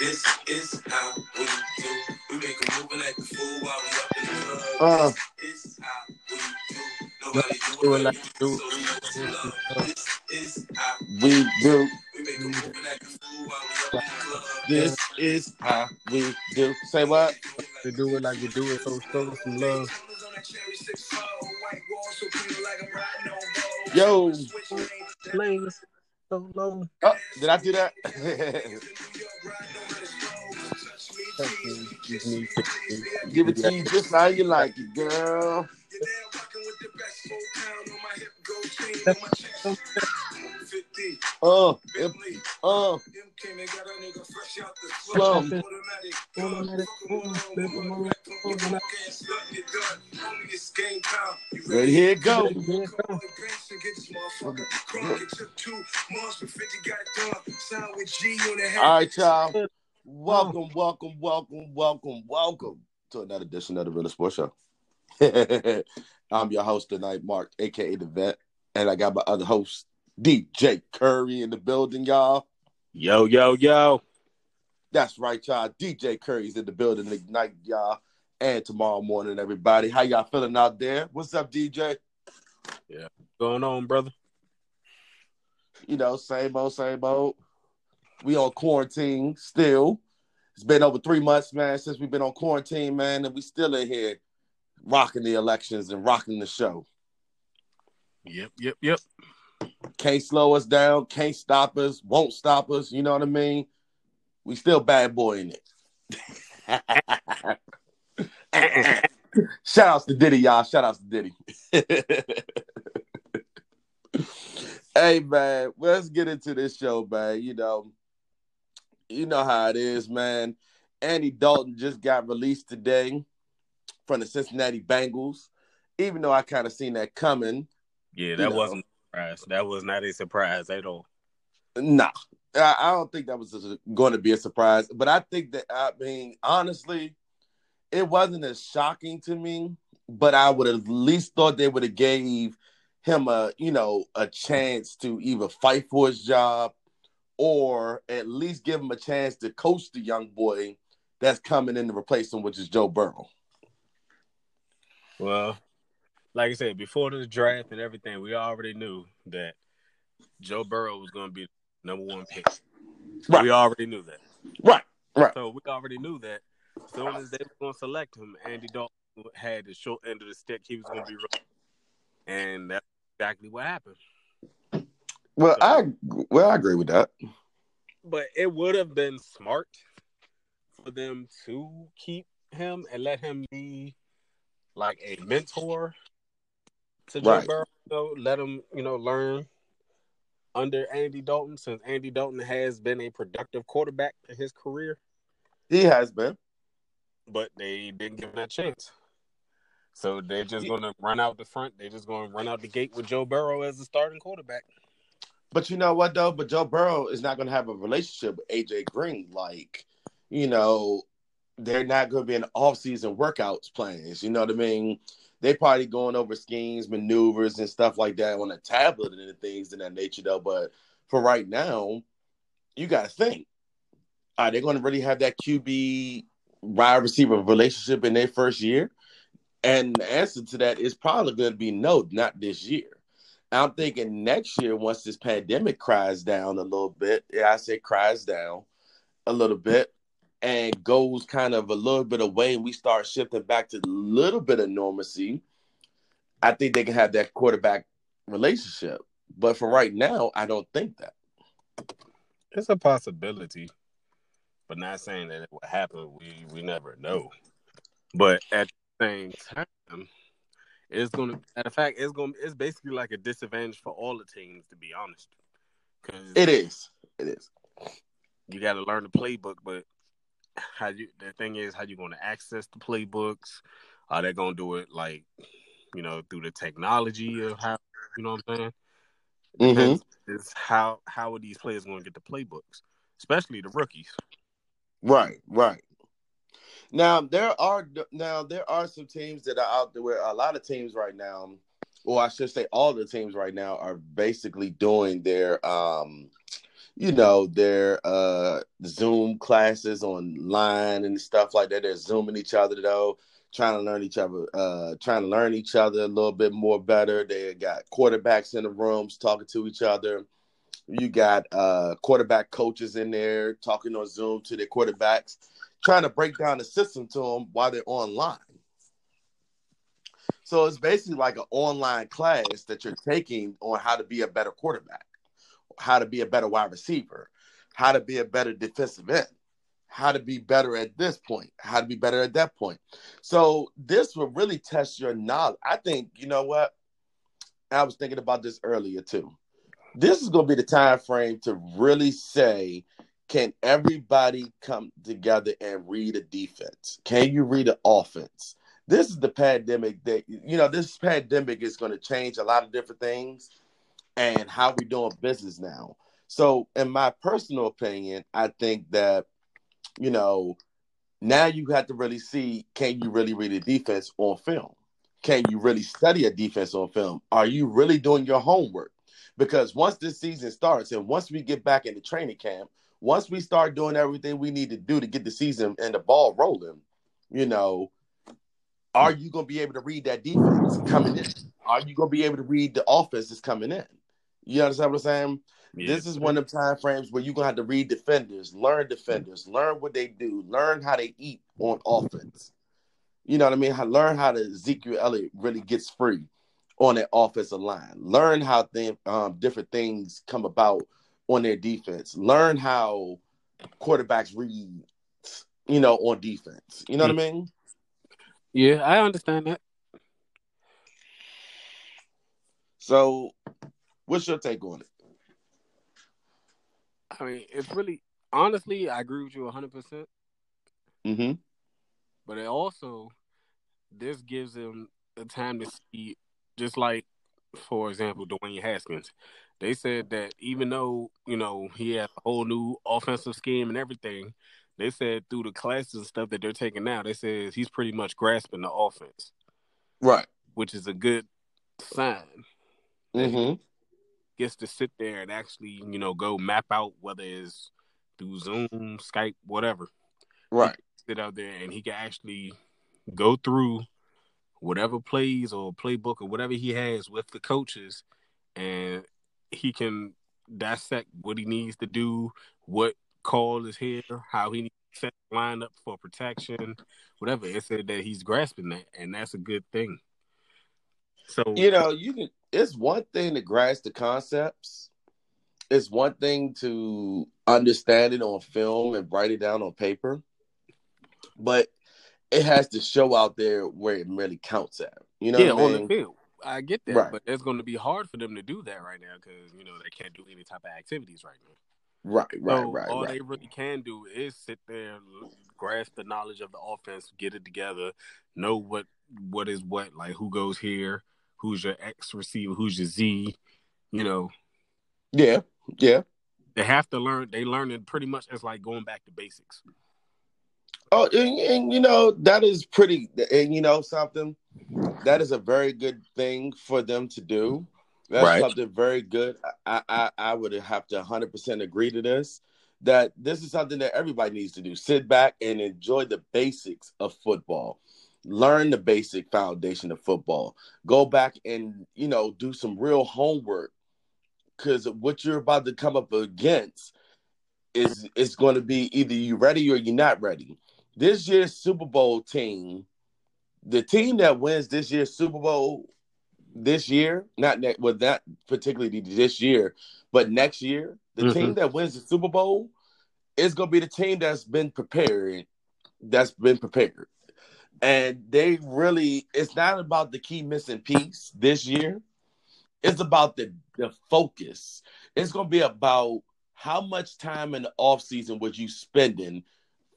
This is how we do. We make a move like a fool while we up in the club. Uh, This is how we do. Nobody do it like we you do. So show us some love. This is how we do. we make a like a fool while we up in the club. This is how we do. Say what? To do it like you do it, so show some love. Yo. Lanes so low. Oh, did I do that? Give it to you just how you like it, girl. Uh, if, uh, slum. Ready, here it go. All right, y'all. Oh. Welcome, welcome, welcome, welcome, welcome to another edition of the Real Sports Show. I'm your host tonight, Mark, aka the Vet, and I got my other host, DJ Curry, in the building, y'all. Yo, yo, yo. That's right, y'all. DJ Curry's in the building tonight, y'all, and tomorrow morning, everybody. How y'all feeling out there? What's up, DJ? Yeah, going on, brother? You know, same old, same old. We on quarantine still. It's been over three months, man, since we've been on quarantine, man, and we still in here rocking the elections and rocking the show. Yep, yep, yep. Can't slow us down, can't stop us, won't stop us. You know what I mean? We still bad boy in it. Shout outs to Diddy, y'all. Shout outs to Diddy. hey man, let's get into this show, man. You know, you know how it is, man. Andy Dalton just got released today from the Cincinnati Bengals. Even though I kind of seen that coming, Yeah, You that know. wasn't a surprise. That was not a surprise at all. Nah, I, I don't think that was going to be a surprise. But I think that I mean, honestly, it wasn't as shocking to me. But I would have at least thought they would have gave him a you know a chance to either fight for his job or at least give him a chance to coach the young boy that's coming in to replace him, which is Joe Burrow. Well, like I said, before the draft and everything, we already knew that Joe Burrow was going to be the number one pick. Right. We already knew that. Right, right. So we already knew that as soon as they were going to select him, Andy Dalton had the short end of the stick. He was going to be ready. And that's exactly what happened. Well, I well I agree with that. But it would have been smart for them to keep him and let him be like a mentor to Joe Right. Burrow. Know, let him, you know, learn under Andy Dalton since Andy Dalton has been a productive quarterback in his career, He has been. but they didn't give him that chance. So they're just going to run out the front. They're just going to run out the gate with Joe Burrow as the starting quarterback. But you know what though? But Joe Burrow is not going to have a relationship with AJ Green. Like, you know, they're not going to be in off-season workouts plans. You know what I mean? They probably going over schemes, maneuvers, and stuff like that on a tablet and things in that nature though. But for right now, you got to think: Are they going to really have that QB wide receiver relationship in their first year? And the answer to that is probably going to be no, not this year. I'm thinking next year, once this pandemic cries down a little bit, yeah, I say cries down a little bit and goes kind of a little bit away, and we start shifting back to a little bit of normalcy. I think they can have that quarterback relationship. But for right now, I don't think that. It's a possibility, but not saying that it will happen. We we never know. But at the same time, it's gonna. matter a fact, it's gonna. It's basically like a disadvantage for all the teams, to be honest. Because It is. It is. you got to learn the playbook, but how you? The thing is, how you going to access the playbooks? Are they going to do it like, you know, through the technology of how? You know what I'm saying? Mhm. Is how how are these players going to get the playbooks, especially the rookies. Right, right. Now there are now there are some teams that are out there where a lot of teams right now, or I should say all the teams right now are basically doing their um you know, their uh Zoom classes online and stuff like that. They're zooming each other though, trying to learn each other, uh, trying to learn each other a little bit more better. They got quarterbacks in the rooms talking to each other. You got uh quarterback coaches in there talking on Zoom to their quarterbacks, trying to break down the system to them while they're online. So it's basically like an online class that you're taking on how to be a better quarterback, how to be a better wide receiver, how to be a better defensive end, how to be better at this point, how to be better at that point. So this will really test your knowledge. I think, you know what? I was thinking about this earlier too. This is going to be the time frame to really say, can everybody come together and read a defense? Can you read an offense? this is the pandemic that you know this pandemic is going to change a lot of different things and how we're doing business now so in my personal opinion i think that you know now you have to really see can you really read a defense on film can you really study a defense on film are you really doing your homework because once this season starts and once we get back into training camp once we start doing everything we need to do to get the season and the ball rolling you know are you going to be able to read that defense coming in? Are you going to be able to read the offense that's coming in? You understand what I'm saying? Yeah. This is one of the time frames where you're going to have to read defenders, learn defenders, learn what they do, learn how they eat on offense. You know what I mean? How, learn how to Ezekiel Elliott really gets free on that offensive line. Learn how the, um, different things come about on their defense. Learn how quarterbacks read, you know, on defense. You know what I mean? Yeah, I understand that. So, what's your take on it? I mean, it's really honestly, I agree with you 100. percent Mm-hmm. But it also this gives them a time to see, just like for example, Dwayne Haskins. They said that even though you know he had a whole new offensive scheme and everything, they said through the classes and stuff that they're taking now, they said he's pretty much grasping the offense, right? Which is a good sign. Mm-hmm. Gets to sit there and actually, you know, go map out whether it's through Zoom, Skype, whatever. Right. Sit out there and he can actually go through whatever plays or playbook or whatever he has with the coaches, and he can dissect what he needs to do, what call is here, how he needs to set line up for protection, whatever. It said that he's grasping that, and that's a good thing. So you know, you can. It's one thing to grasp the concepts. It's one thing to understand it on film and write it down on paper, but it has to show out there where it really counts at. You know, yeah, on mean? the field. I get that, right. but it's going to be hard for them to do that right now because you know they can't do any type of activities right now. Right, right, so right. All right. they really can do is sit there, grasp the knowledge of the offense, get it together, know what what is what, like who goes here, who's your X receiver, who's your Z, you know. Yeah, yeah. They have to learn. They learn it pretty much as like going back to basics. Oh, and, and you know that is pretty. And you know something, that is a very good thing for them to do that's right. something very good. I, I, I would have to 100% agree to this. That this is something that everybody needs to do. Sit back and enjoy the basics of football. Learn the basic foundation of football. Go back and you know do some real homework because what you're about to come up against is is going to be either you ready or you're not ready. This year's Super Bowl team, the team that wins this year's Super Bowl this year, not ne- well, not particularly this year, but next year, the mm-hmm. team that wins the Super Bowl is going to be the team that's been prepared, that's been prepared. And they really, it's not about the key missing piece this year. It's about the, the focus. It's going to be about how much time in the off season was you spending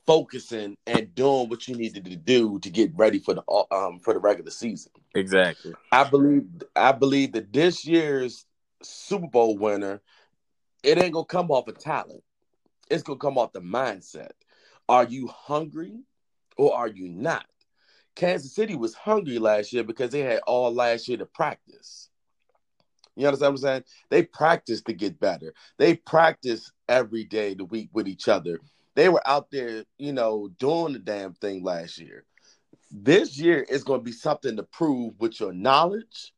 focusing and doing what you needed to do to get ready for the um for the regular season. Exactly. I believe I believe that this year's Super Bowl winner, it ain't gonna come off of talent. It's gonna come off the mindset. Are you hungry or are you not? Kansas City was hungry last year because they had all last year to practice. You understand what I'm saying? They practice to get better. They practice every day the week with each other. They were out there, you know, doing the damn thing last year. This year is going to be something to prove with your knowledge,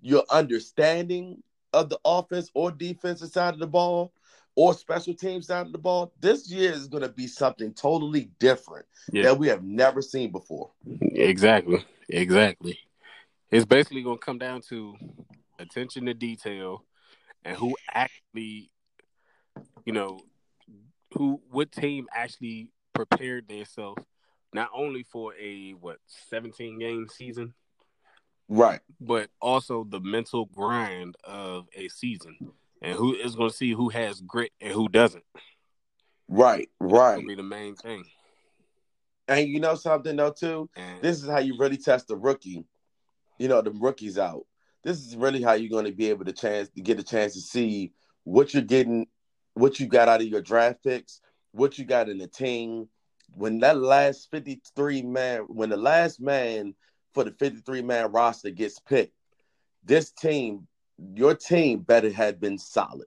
your understanding of the offense or defensive side of the ball, or special teams side of the ball. This year is going to be something totally different Yeah. that we have never seen before. Exactly. Exactly. It's basically going to come down to attention to detail and who actually, you know, who what team actually prepared themselves not only for a what 17 game season, Right. but also the mental grind of a season. And who is going to see who has grit and who doesn't. Right. Right. be the main thing. And you know something though too? And This is how you really test the rookie. You know, the rookies out. This is really how you're going to be able to chance to get a chance to see what you're getting, what you got out of your draft picks, what you got in the team. When that last 53 man, when the last man for the 53 man roster gets picked, this team, your team better had been solid.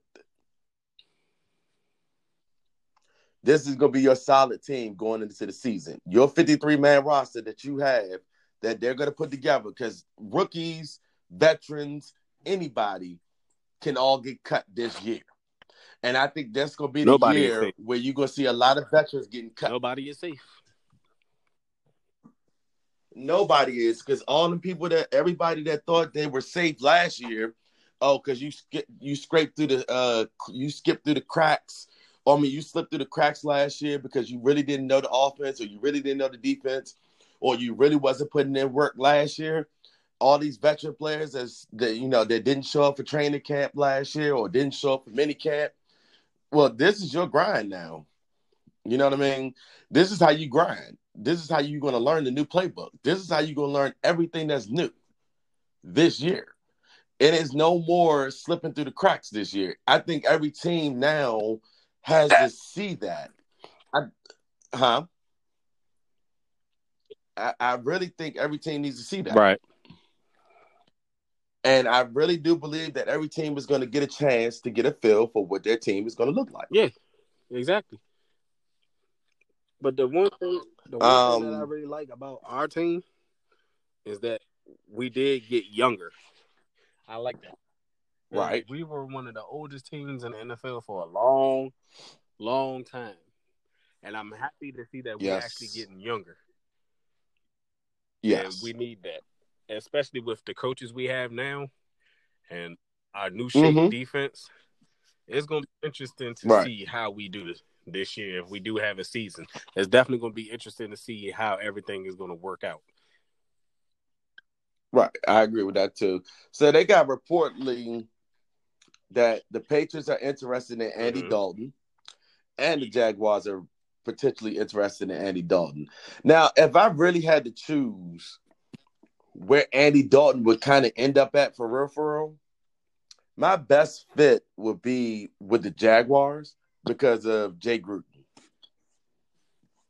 This is going to be your solid team going into the season. Your 53 man roster that you have that they're going to put together because rookies, veterans, anybody can all get cut this year. And I think that's going to be the Nobody year where you're going to see a lot of veterans getting cut. nobody is safe. Nobody is because all the people that everybody that thought they were safe last year, oh, because you skip you scraped through the uh you skipped through the cracks. I mean, you slipped through the cracks last year because you really didn't know the offense or you really didn't know the defense or you really wasn't putting in work last year. All these veteran players as that you know that didn't show up for training camp last year or didn't show up for mini camp. Well, this is your grind now. You know what I mean? This is how you grind. This is how you're going to learn the new playbook. This is how you're going to learn everything that's new this year. It is no more slipping through the cracks this year. I think every team now has to see that. I, huh? I, I really think every team needs to see that. Right. And I really do believe that every team is going to get a chance to get a feel for what their team is going to look like. Yeah, exactly. But the one thing, the one Um, thing that I really like about our team is that we did get younger. I like that. Right. We were one of the oldest teams in the NFL for a long, long time, and I'm happy to see that we're actually getting younger. Yes. And we need that, especially with the coaches we have now and our new shape Mhm. defense. It's going to be interesting to Right. see how we do this this year if we do have a season. It's definitely going to be interesting to see how everything is going to work out. Right, I agree with that too. So they got reportedly that the Patriots are interested in Andy Mhm. Dalton, and the Jaguars are potentially interested in Andy Dalton. Now, if I really had to choose where Andy Dalton would kind of end up at for real, for real, my best fit would be with the Jaguars because of Jay Gruden.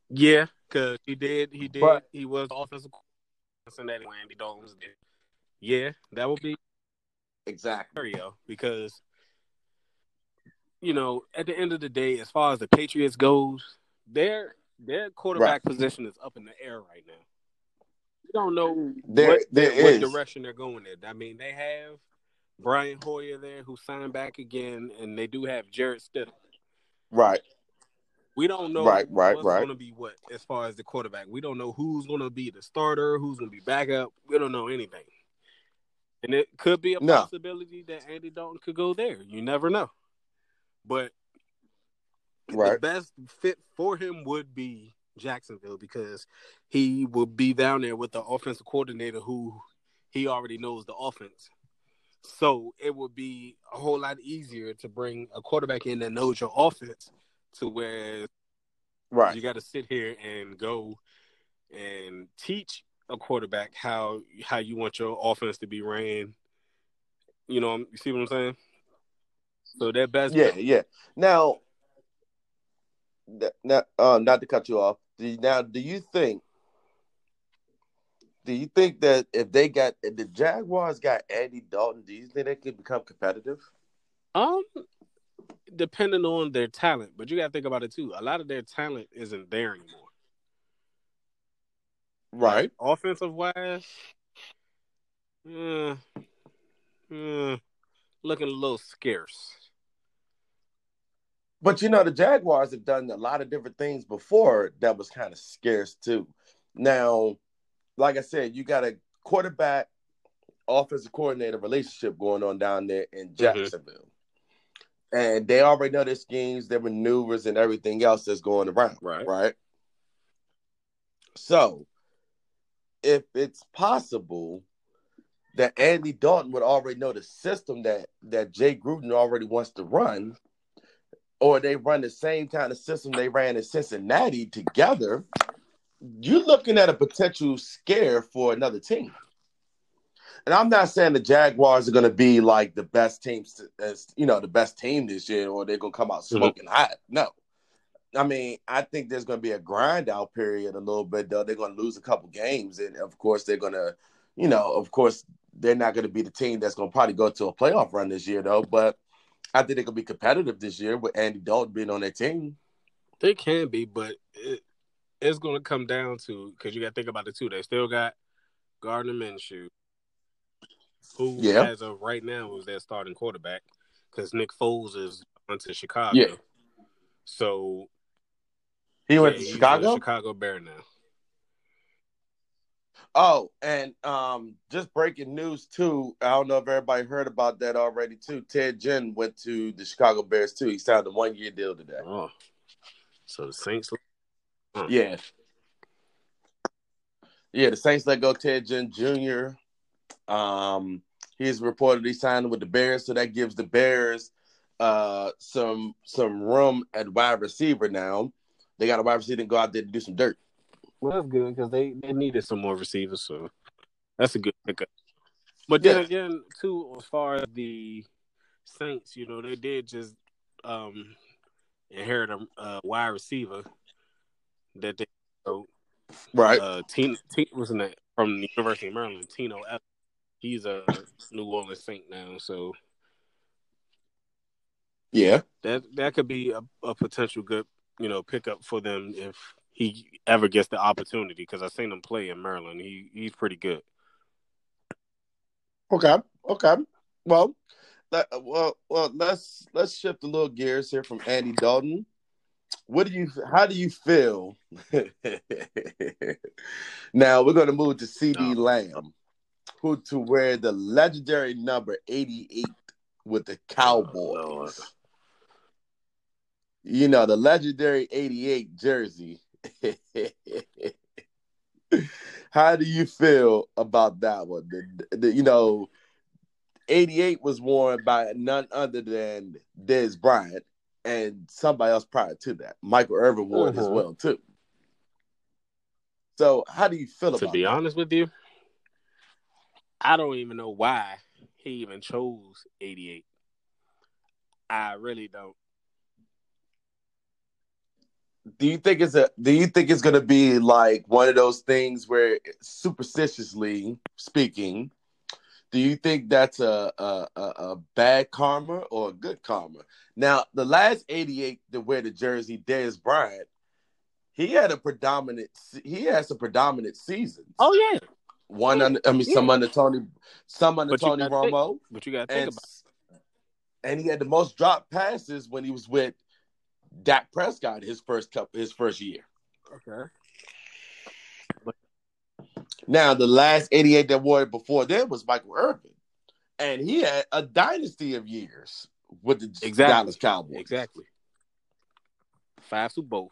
Yeah, because he did, he did, But- he was offensive Cincinnati when Andy Dalton was there. Yeah, that would be Exactly. scenario because you know at the end of the day, as far as the Patriots goes, their their quarterback position is up in the air right now. Don't know There- what, there what direction they're going in. I mean, they have Brian Hoyer there who signed back again, and they do have Jarrett Stidham. Right. We don't know Right, right, what's right. going to be what as far as the quarterback. We don't know who's going to be the starter, who's going to be backup. We don't know anything. And it could be a No. possibility that Andy Dalton could go there. You never know. But the best fit for him would be Jacksonville because he will be down there with the offensive coordinator who he already knows the offense. So it would be a whole lot easier to bring a quarterback in that knows your offense to where Right. you got to sit here and go and teach a quarterback how how you want your offense to be ran. You know, you see what I'm saying? So that best Yeah, yeah. Now, now, uh, not to cut you off. Do now, do you think Do you think that if they got if the Jaguars got Andy Dalton, do you think they could become competitive? Um, depending on their talent, but you got to think about it too. A lot of their talent isn't there anymore. Right. Offensive wise, yeah, yeah, looking a little scarce. But you know, the Jaguars have done a lot of different things before that was kind of scarce too. Now, like I said, you got a quarterback, offensive coordinator relationship going on down there in mm-hmm. Jacksonville. And they already know their schemes, their maneuvers, and everything else that's going around. Right. Right. So, if it's possible that Andy Dalton would already know the system that that Jay Gruden already wants to run, or they run the same kind of system they ran in Cincinnati together, you're looking at a potential scare for another team. And I'm not saying the Jaguars are going to be like the best teams, to, as you know, the best team this year, or they're going to come out mm-hmm. smoking hot. No, I mean, I think there's going to be a grind out period a little bit. Though they're going to lose a couple games, and of course they're going to, you know, of course they're not going to be the team that's going to probably go to a playoff run this year, though. But I think they could be competitive this year with Andy Dalton being on their team. They can be, but it, it's going to come down to because you got to think about it too. They still got Gardner Minshew, who Yeah. as of right now is their starting quarterback because Nick Foles is on to Chicago. Yeah. So He went yeah, to Chicago. Chicago Bear now. Oh, and um, just breaking news too. I don't know if everybody heard about that already too. Ted Ginn went to the Chicago Bears too. He signed a one year deal today. Oh, so the Saints. Yeah. Yeah, the Saints let go Ted Ginn Jr. Um, he's reportedly signed with the Bears, so that gives the Bears uh some some room at wide receiver now. They got a wide receiver to go out there to do some dirt. Well, that's good because they, they needed some more receivers, so that's a good pickup. But then Yeah. again, too, as far as the Saints, you know, they did just um inherit a uh, wide receiver that they so, Right. uh Teen was in that from the University of Maryland, Tino. He's a New Orleans Saint now, so yeah. that that could be a, a potential good, you know, pickup for them if he ever gets the opportunity. Because I've seen him play in Maryland. He he's pretty good. Okay. Okay. Well, let, well, well. Let's let's shift a little gears here from Andy Dalton. What do you? How do you feel? now we're going to move to CeeDee Oh. Lamb, who to wear the legendary number eighty-eight with the Oh, Cowboys. Lord. you know the legendary eighty-eight jersey. How do you feel about that one? The, the, you know, 88 was worn by none other than Dez Bryant and somebody else prior to that. Michael Irvin wore it as Mhm. well, too. So, how do you feel To be that? honest with you, I don't even know why he even chose 88. I really don't. Do you think it's a do you think it's gonna be like one of those things where superstitiously speaking, do you think that's a a, a, a bad karma or a good karma? Now, the last 88 to wear the jersey, Dez Bryant, he had a predominant he had some predominant seasons. Oh yeah, One under I mean some Yeah. under Tony some under But Tony gotta think- Romo but you got to think and about. and he had the most drop passes when he was with Dak Prescott his first cup his first year. Okay. Now, the last 88 that wore it before then was Michael Irvin. And he had a dynasty of years with the Exactly. Dallas Cowboys. Exactly. Five Super Bowls.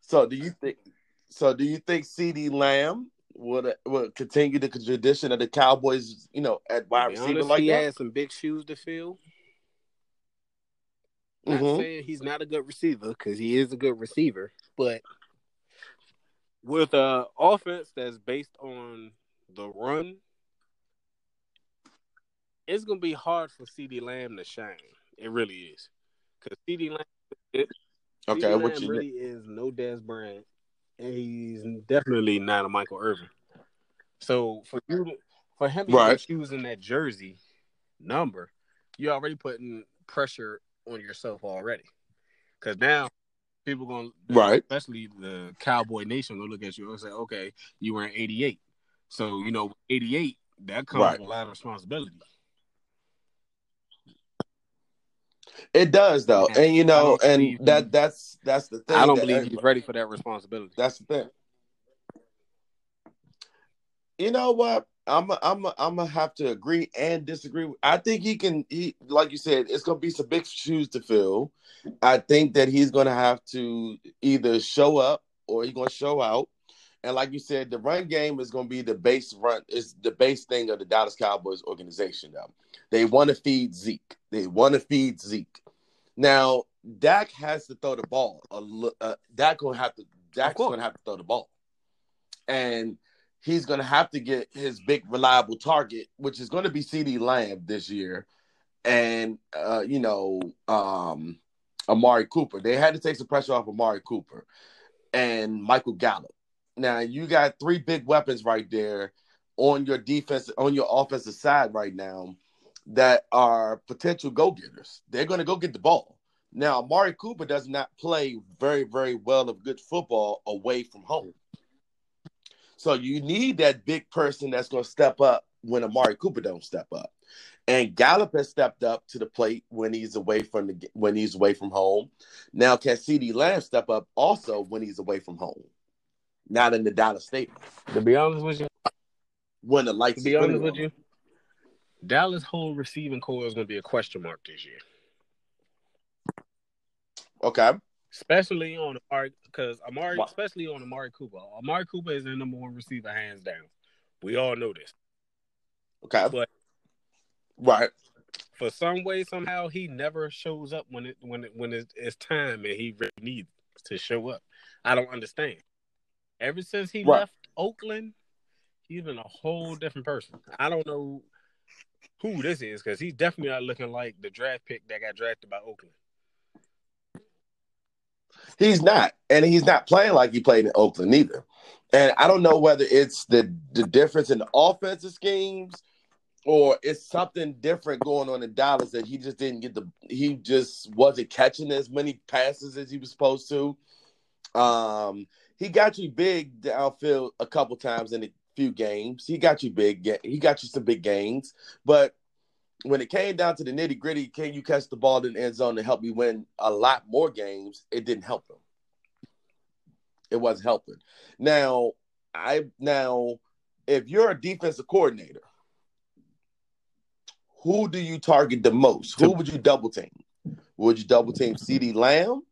So do you think so do you think CeeDee Lamb would would continue the tradition of the Cowboys, you know, at wide receiver honest, like he that? has some big shoes to fill. Not Mhm. saying he's not a good receiver because he is a good receiver, but with a offense that's based on the run, it's gonna be hard for CeeDee Lamb to shine. It really is because CeeDee Lamb, it, Okay, CeeDee what Lamb you really is no Dez Bryant, and he's definitely not a Michael Irvin. So for you for him to Right. choosing that jersey number, you're already putting pressure on yourself already. Because now people gonna Right. especially the Cowboy Nation will look at you and say, okay, you were in 88. So, you know, 88, that comes Right. with a lot of responsibility. It does though, And and you know, and that that's that's the thing. I don't believe he's ready for that responsibility. That's the thing. You know what? I'm a, I'm a, I'm gonna have to agree and disagree. I think he can. He like you said, it's gonna be some big shoes to fill. I think that he's gonna have to either show up or he's gonna show out. And like you said, the run game is gonna be the base run. Is the base thing of the Dallas Cowboys organization. Now they want to feed Zeke. They want to feed Zeke. Now Dak has to throw the ball. A, uh, Dak gonna have to. Dak's gonna have to throw the ball, and he's gonna have to get his big reliable target, which is gonna be CeeDee Lamb this year, and uh, you know, um, Amari Cooper. They had to take some pressure off Amari Cooper and Michael Gallup. Now you got three big weapons right there on your defense, on your offensive side right now that are potential go getters. They're going to go get the ball. Now, Amari Cooper does not play very, very well of good football away from home. So you need that big person that's going to step up when Amari Cooper don't step up. And Gallup has stepped up to the plate when he's away from the when he's away from home. Now can CeeDee Lamb step up also when he's away from home? Not in the Dallas Stadium To be honest with you, when the lights. to be honest on. with you, Dallas' whole receiving corps is going to be a question mark this year, Okay. Especially on Amari because Amari, Why? especially on Amari Cooper. Amari Cooper is the number one receiver hands down. We all know this. Okay. But- right. For some way, somehow, he never shows up when it when it when it, it's time and he really needs to show up. I don't understand. Ever since he Right. left Oakland, he's been a whole different person. I don't know who this is because he's definitely not looking like the draft pick that got drafted by Oakland. He's not, and he's not playing like he played in Oakland either. And I don't know whether it's the the difference in the offensive schemes or it's something different going on in Dallas that he just didn't get the he just wasn't catching as many passes as he was supposed to. Um, he got you big downfield a couple times in a few games. He got you big. He got you some big gains, but when it came down to the nitty gritty, can you catch the ball in the end zone to help me win a lot more games? It didn't help them. It wasn't helping. Now, I now, if you're a defensive coordinator, who do you target the most? Who would you double team? Would you double team CeeDee Lamb,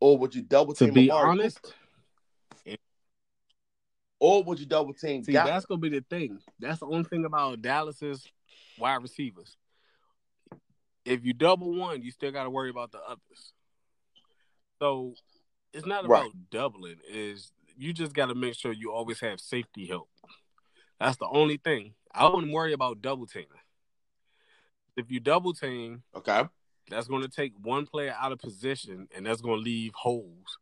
or would you double team? To be Amari honest, or would you double team? see that's gonna be the thing. That's the only thing about Dallas's wide receivers. If you double one, you still got to worry about the others. So it's not Right. about doubling. Is you just got to make sure you always have safety help. That's the only thing. I wouldn't worry about double teaming. If you double team, Okay, that's going to take one player out of position, and that's going to leave holes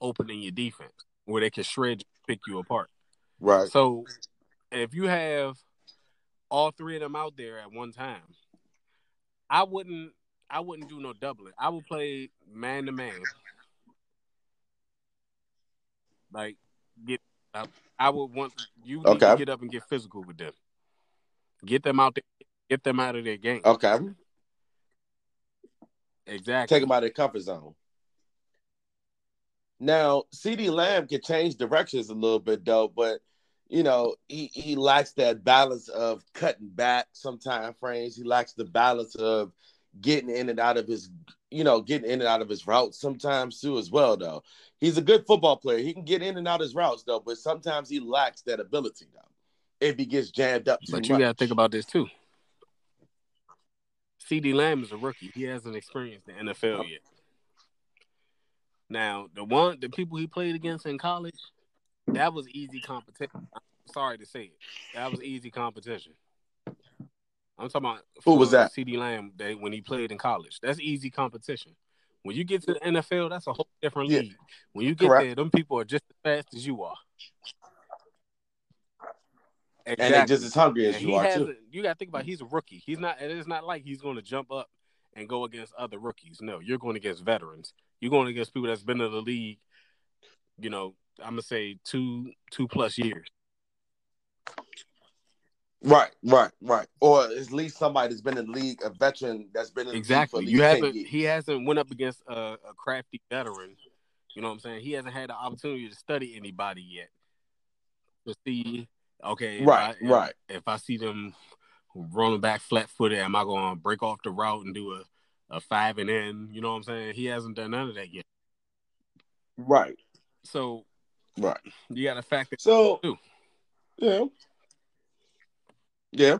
open in your defense where they can shred pick you apart. right. So if you have all three of them out there at one time, I wouldn't I wouldn't do no doubling. I would play man to man. Like get I, I would want you need Okay. to get up and get physical with them. Get them out there get them out of their game. Okay, Exactly. take them out of their comfort zone. Now, CeeDee Lamb can change directions a little bit though, but you know, he, he lacks that balance of cutting back some time frames. He lacks the balance of getting in and out of his, you know, getting in and out of his routes sometimes too as well though. He's a good football player. He can get in and out of his routes though, but sometimes he lacks that ability though. If he gets jammed up But you got to think about this too. CeeDee Lamb is a rookie. He hasn't experienced the NFL yet. Now, the one, the people he played against in college, that was easy competition. I'm sorry to say it, that was easy competition. I'm talking about Who was that? CeeDee Lamb they, when he played in college. That's easy competition. When you get to the NFL, that's a whole different Yeah. league. When you get Correct. there, them people are just as fast as you are. and they just as hungry as And you are too. You got to think about. He's a rookie. He's not. It is not like he's going to jump up and go against other rookies. No, you're going against veterans. You're going against people that's been in the league. You know, I'm gonna say two two plus years. Right, right, right. Or at least somebody that's been in the league, a veteran that's been in the Exactly. league for You at least 10 haven't. He hasn't went up against a, a crafty veteran. You know what I'm saying? He hasn't had the opportunity to study anybody yet to see. Okay, if Right, I, if, right. If I see them running back flat footed, am I going to break off the route and do a, a five and in? You know what I'm saying? He hasn't done none of that yet. Right, So right. you got to factor. So, Too. yeah, yeah.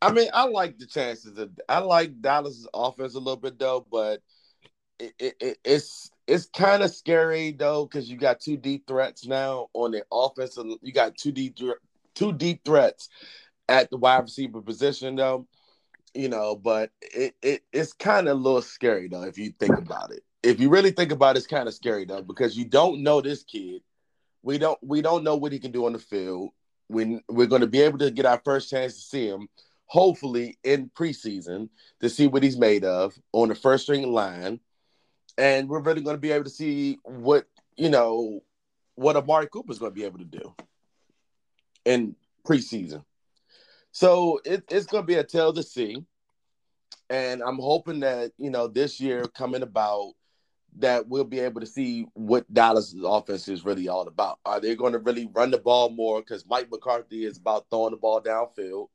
I mean, I like the chances of. I like Dallas's offense a little bit though, but it, it, it it's it's kind of scary though because you got two deep threats now on the offense. You got two deep two deep threats at the wide receiver position though. You know, but it, it it's kind of a little scary though if you think about it. If you really think about it, it's kind of scary though because you don't know this kid. We don't we don't know what he can do on the field. When we're going to be able to get our first chance to see him, hopefully in preseason, to see what he's made of on the first string line, and we're really going to be able to see what you know what Amari Cooper is going to be able to do in preseason. So it, it's going to be a tale to see, and I'm hoping that you know this year coming about that we'll be able to see what Dallas' offense is really all about. Are they going to really run the ball more? Because Mike McCarthy is about throwing the ball downfield.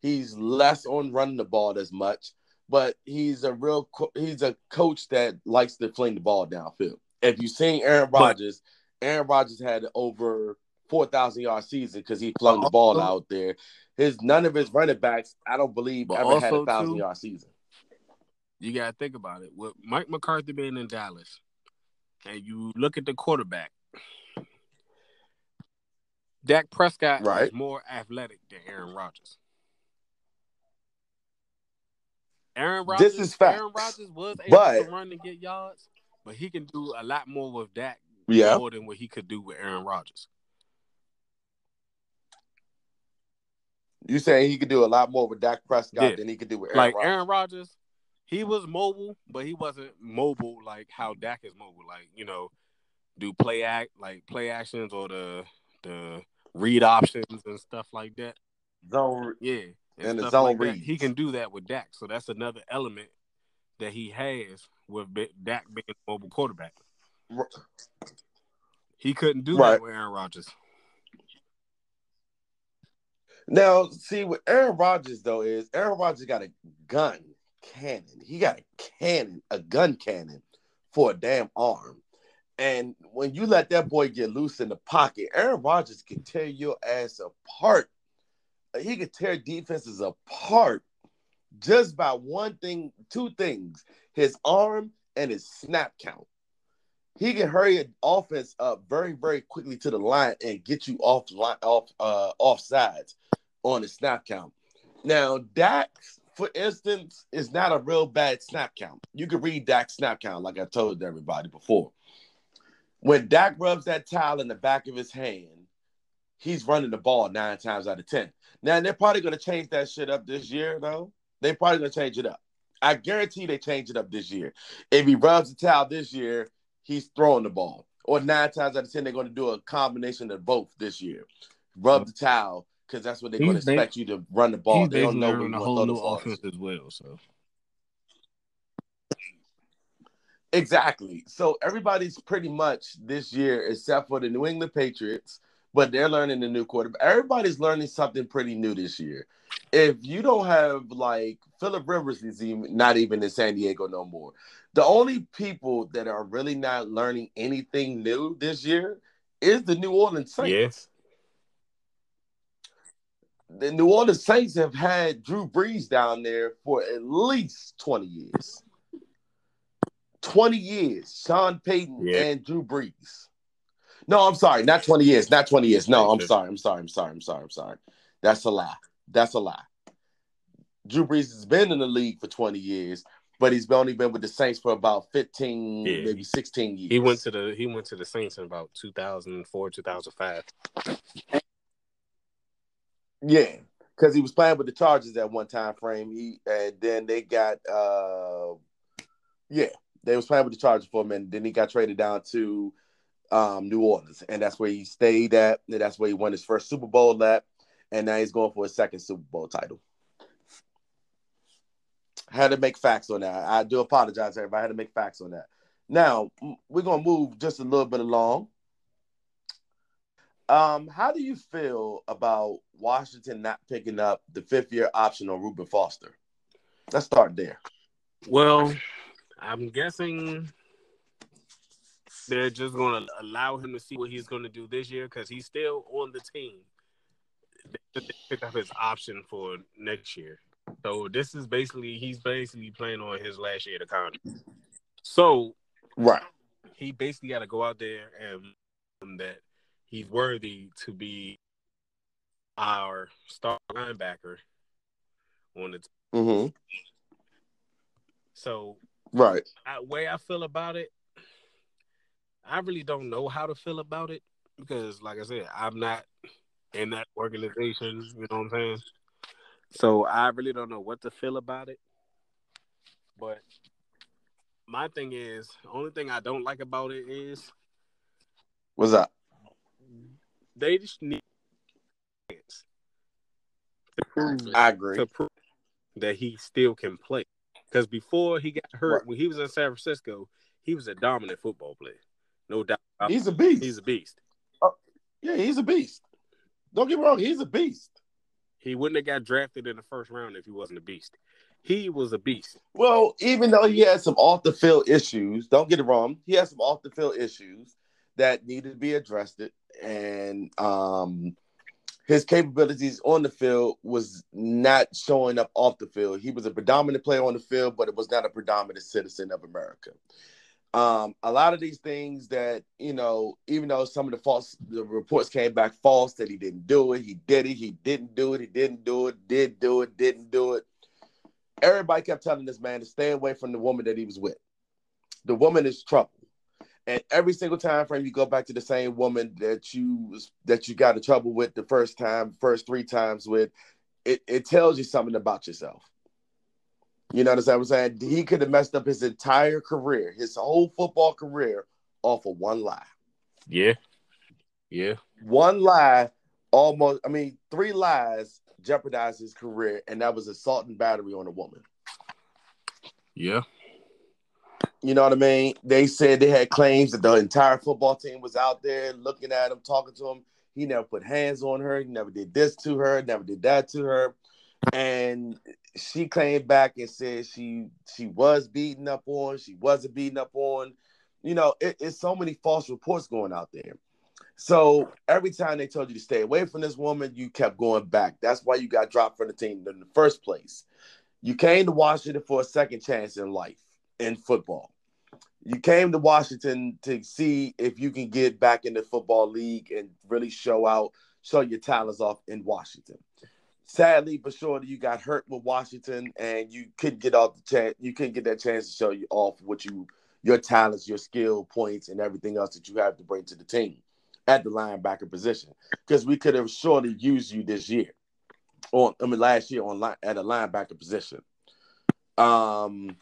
He's less on running the ball as much, but he's a real co- he's a coach that likes to fling the ball downfield. If you've seen Aaron But- Rodgers, Aaron Rodgers had over four thousand yard season because he flung the ball Also- out there. His none of his running backs, I don't believe, ever had a thousand yard season. You got to think about it. With Mike McCarthy being in Dallas, and you look at the quarterback, Dak Prescott Right. is more athletic than Aaron Rodgers. Aaron Rodgers, This is facts. Aaron Rodgers was able But- to run and get yards, but he can do a lot more with Dak Yeah. more than what he could do with Aaron Rodgers. You saying he could do a lot more with Dak Prescott Yeah. than he could do with Aaron like Rodgers. Aaron Rodgers, he was mobile, but he wasn't mobile like how Dak is mobile. Like you know, do play act like play actions or the the read options and stuff like that. Zone Yeah, And the zone like that. He can do that with Dak, so that's another element that he has with Dak being a mobile quarterback. He couldn't do Right. that with Aaron Rodgers. Now, see what Aaron Rodgers though is Aaron Rodgers got a gun cannon. He got a cannon, a gun cannon for a damn arm. And when you let that boy get loose in the pocket, Aaron Rodgers can tear your ass apart. He can tear defenses apart just by one thing, two things: his arm and his snap count. He can hurry an offense up very, very quickly to the line and get you off line, off uh, off sides on the snap count. Now, Dak, for instance, is not a real bad snap count. You can read Dak's snap count, like I told everybody before. When Dak rubs that towel in the back of his hand, he's running the ball nine times out of ten. Now they're probably going to change that shit up this year, though. They're probably going to change it up. I guarantee they change it up this year. If he rubs the towel this year, he's throwing the ball. Or nine times out of ten, they're going to do a combination of both this year. Rub the towel because that's what they're going to expect you to run the ball. They don't know learning a whole the new offense as well. So Exactly. So everybody's pretty much this year, except for the New England Patriots, but they're learning the new quarterback. Everybody's learning something pretty new this year. If you don't have like Philip Rivers is even not even in San Diego no more. The only people that are really not learning anything new this year is the New Orleans Saints. Yes. The New Orleans Saints have had Drew Brees down there for at least 20 years. 20 years, Sean Payton Yeah. and Drew Brees. No, I'm sorry, not 20 years, not 20 years. No, I'm sorry, I'm sorry, I'm sorry, I'm sorry, I'm sorry. That's a lie. That's a lie. Drew Brees has been in the league for 20 years, but he's only been with the Saints for about 15, Yeah. maybe 16 years. He went to the he went to the Saints in about 2004, 2005. Yeah, because he was playing with the Chargers at one time frame. He and then they got uh yeah, they was playing with the Chargers for a minute. Then he got traded down to um New Orleans, and that's where he stayed at. And that's where he won his first Super Bowl at, and now he's going for his second Super Bowl title. Had to make facts on that. I do apologize, everybody. I had to make facts on that. Now we're gonna move just a little bit along. Um, how do you feel about Washington not picking up the fifth year option on Reuben Foster? Let's start there. Well, I'm guessing they're just going to allow him to see what he's going to do this year because he's still on the team. They pick up his option for next year. So this is basically he's basically playing on his last year of the contract. So right, he basically got to go out there and that he's worthy to be our star linebacker on the team. Mm-hmm. So right, I, way I feel about it, I really don't know how to feel about it because, like I said, I'm not in that organization. You know what I'm saying? So I really don't know what to feel about it. But my thing is, only thing I don't like about it is what's that? They just need to prove I agree to prove that he still can play. Because before he got hurt, right. when he was in San Francisco, he was a dominant football player. No doubt. He's a beast. He's a beast. Uh, yeah, he's a beast. Don't get me wrong, he's a beast. He wouldn't have got drafted in the first round if he wasn't a beast. He was a beast. Well, even though he had some off the field issues, don't get it wrong, he had some off the field issues that needed to be addressed. It and um, his capabilities on the field was not showing up off the field. He was a predominant player on the field, but it was not a predominant citizen of America. Um, a lot of these things that you know, even though some of the false the reports came back false that he didn't do it, he did it, he didn't do it, he didn't do it, did do it, didn't do it. Everybody kept telling this man to stay away from the woman that he was with. The woman is trouble, and every single time frame you go back to the same woman that you that you got in trouble with the first time, first three times with, it, it tells you something about yourself. You know what I'm saying? He could have messed up his entire career, his whole football career, off of one lie. Yeah. Yeah. One lie almost, I mean, three lies jeopardized his career, and that was assault and battery on a woman. Yeah. You know what I mean? They said they had claims that the entire football team was out there looking at him, talking to him. He never put hands on her. He never did this to her, never did that to her. And she came back and said she she was beaten up on, she wasn't beaten up on. You know, it, it's so many false reports going out there. So every time they told you to stay away from this woman, you kept going back. That's why you got dropped from the team in the first place. You came to Washington for a second chance in life in football. You came to Washington to see if you can get back in the football league and really show out, show your talents off in Washington sadly but surely you got hurt with Washington and you couldn't get off the chance you couldn't get that chance to show you off what you your talents, your skill points, and everything else that you have to bring to the team at the linebacker position. Because we could have surely used you this year. On I mean last year on line at a linebacker position. Um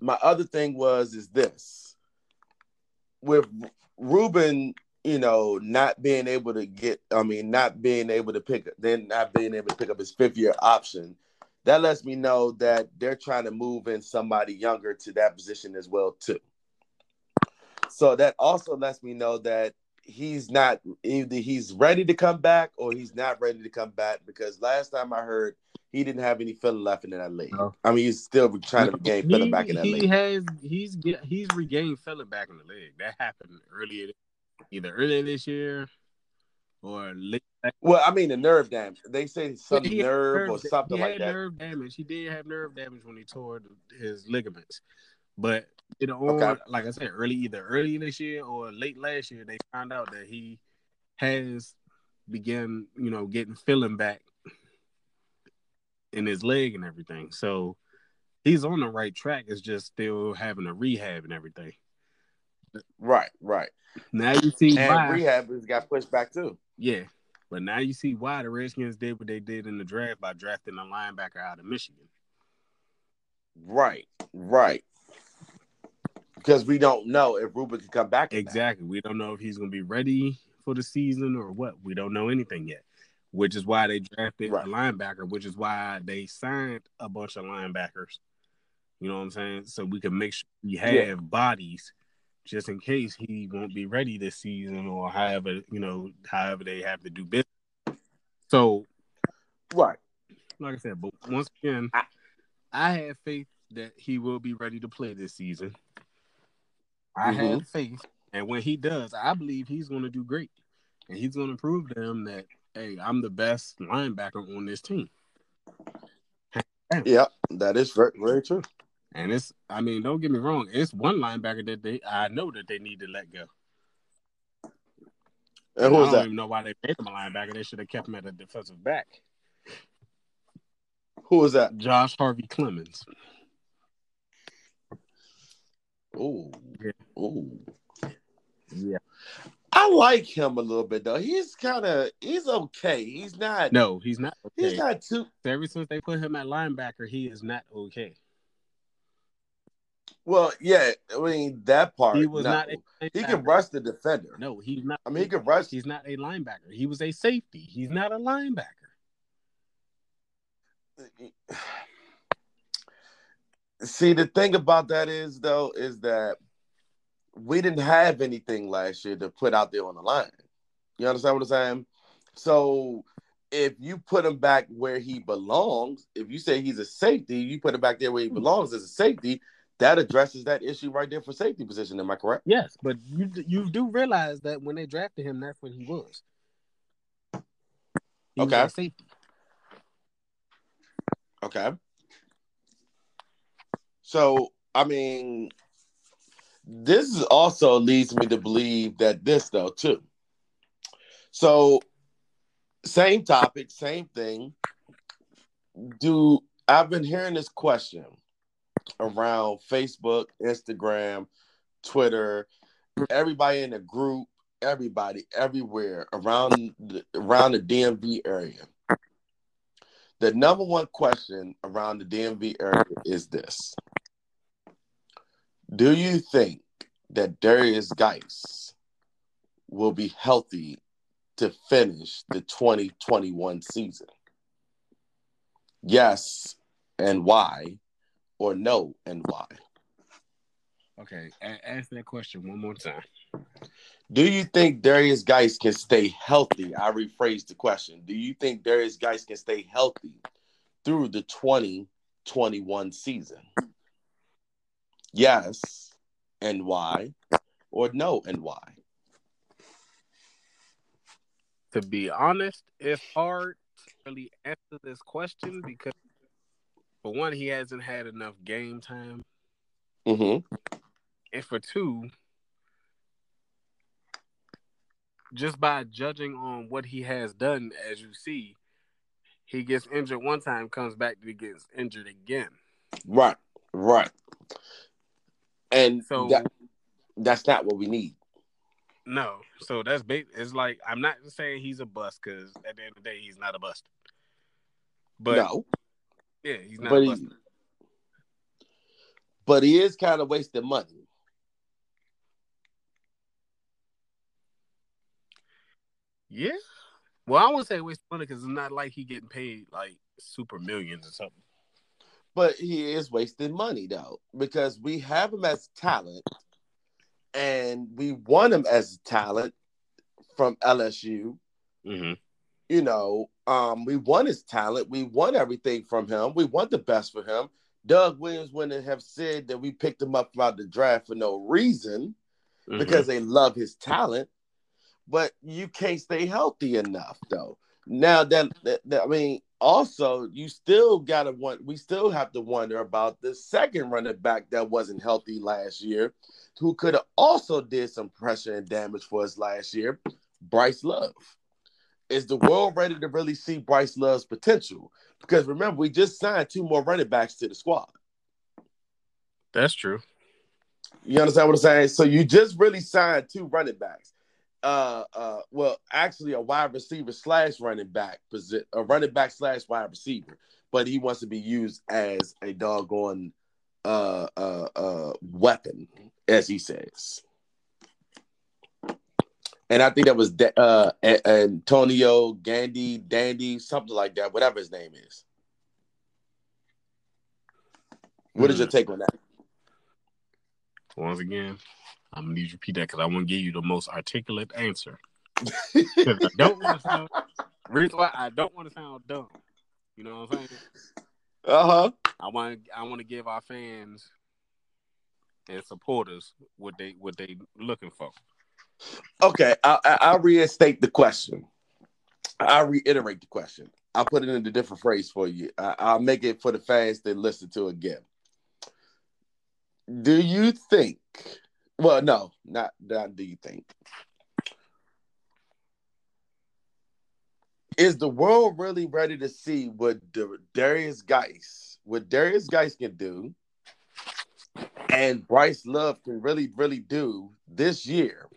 my other thing was is this with Reuben, you know, not being able to get, I mean, not being able to pick, then not being able to pick up his fifth year option, that lets me know that they're trying to move in somebody younger to that position as well too. So that also lets me know that he's not either he's ready to come back or he's not ready to come back because last time I heard he didn't have any feeling left in that league. No. I mean, he's still trying to regain feeling back in that he league. He has he's he's regained feeling back in the league. That happened earlier either earlier this year or late. Well, I mean the nerve damage. They say some nerve, nerve, or something like that. Nerve damage. He did have nerve damage when he tore his ligaments, but you know, okay. like I said, early either early this year or late last year, they found out that he has begun, you know, getting feeling back in his leg and everything. So he's on the right track. It's just still having a rehab and everything. Right, right. Now you see and why rehab has got pushed back too. Yeah, But now you see why the Redskins did what they did in the draft by drafting a linebacker out of Michigan. Right, right. Because we don't know if Reuben can come back. Exactly. We don't know if he's going to be ready for the season or what. We don't know anything yet, which is why they drafted Right. a linebacker, which is why they signed a bunch of linebackers. You know what I'm saying? So we can make sure we have Yeah. bodies just in case he won't be ready this season or however, you know, however they have to do business. So, Right. like I said, but once again, I- I have faith that he will be ready to play this season. I Mhm. have faith, and when he does, I believe he's going to do great, and he's going to prove to them that hey, I'm the best linebacker on this team. Yeah, that is very, very true. And it's, I mean, don't get me wrong, it's one linebacker that they, I know that they need to let go. And who I don't that? even know why they made him a linebacker. They should have kept him at a defensive back. Who was that? Josh Harvey Clemons. Oh, Yeah. Ooh. Yeah. I like him a little bit though. He's kind of he's okay. He's not. No, he's not okay. He's not too. Ever since they put him at linebacker, he is not okay. Well, yeah. I mean that part. He was no. not. He can rush the defender. No, he's not. I mean, he can rush. He's not a linebacker. He was a safety. He's not a linebacker. See, the thing about that is though, is that we didn't have anything last year to put out there on the line. You understand what I'm saying? So if you put him back where he belongs, if you say he's a safety, you put him back there where he hmm. belongs as a safety, that addresses that issue right there for safety position. Am I correct? Yes, but you you do realize that when they drafted him, that's what he was. He Okay. was safety. Okay. So, I mean, this also leads me to believe that this though too. So, same topic, same thing. Do I've been hearing this question around Facebook, Instagram, Twitter, everybody in the group, everybody everywhere around the, around the DMV area. The number one question around the DMV area is this. Do you think that Derrius Guice will be healthy to finish the 2021 season? Yes, and why? Or no, and why? Okay, a- ask that question one more time. Do you think Derrius Guice can stay healthy? I rephrase the question. Do you think Derrius Guice can stay healthy through the 2021 season? Yes, and why? Or no, and why? To be honest, it's hard to really answer this question because, for one, he hasn't had enough game time, Mm-hmm. and for two, just by judging on what he has done, as you see, he gets injured one time, comes back, he gets injured again. Right, right. And So that, that's not what we need. no, so that's big. It's like I'm not saying he's a bust because at the end of the day, he's not a bust. But no, yeah, he's not but a he, bust. but he is kind of wasting money. Yeah. Well, I won't say waste money because it's not like he getting paid like super millions or something. But he is wasting money though, because we have him as talent, and we want him as talent from LSU. Mm-hmm. You know, um, we want his talent. We want everything from him. We want the best for him. Doug Williams wouldn't have said that we picked him up throughout the draft for no reason Mm-hmm. because they love his talent. But you can't stay healthy enough though. Now that, that, that- I mean, also you still gotta want. We still have to wonder about the second running back that wasn't healthy last year, who could have also did some pressure and damage for us last year. Bryce Love. Is the world ready to really see Bryce Love's potential? Because remember, we just signed two more running backs to the squad. That's true. You understand what I'm saying? So you just really signed two running backs. Uh uh well actually a wide receiver slash running back position a running back slash wide receiver, but he wants to be used as a doggone uh uh uh weapon, as he says. And I think that was da- uh A- Antonio Gandy Dandy, something like that, whatever his name is. What is your take on that? Once again, I'm gonna need you to repeat that because I want to give you the most articulate answer. I don't want to sound. Reason why I don't want to sound dumb. You know what I'm saying? Uh-huh. I want I want to give our fans and supporters what they what they looking for. Okay, I, I, I'll reinstate the question. I'll reiterate the question. I'll put it in a different phrase for you. I, I'll make it for the fans to listen to again. Do you think? Well, no, not not. Do you think? Is the world really ready to see what Derrius Guice, what Derrius Guice can do, and Bryce Love can really, really do this year?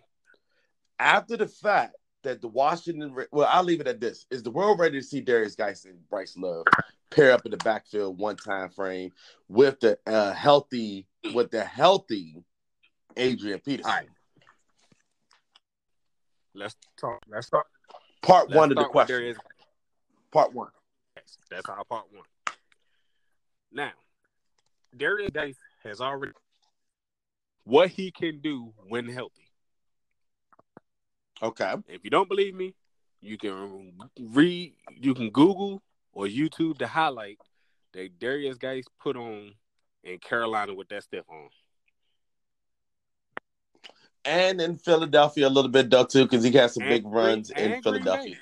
After the fact that the Washington, well, I'll leave it at this: Is the world ready to see Derrius Guice and Bryce Love pair up in the backfield one time frame with the uh, healthy, with the healthy Adrian Peterson? All right. Let's talk. Let's talk. Part Let's one of the question. Derrius Part one. Guice. That's our part one. Now, Derrius Guice has already what he can do when healthy. Okay. If you don't believe me, you can read, you can Google or YouTube the highlight that Derrius Guice put on in Carolina with that stiff on. And in Philadelphia a little bit though too, because he has some And big runs in Philadelphia.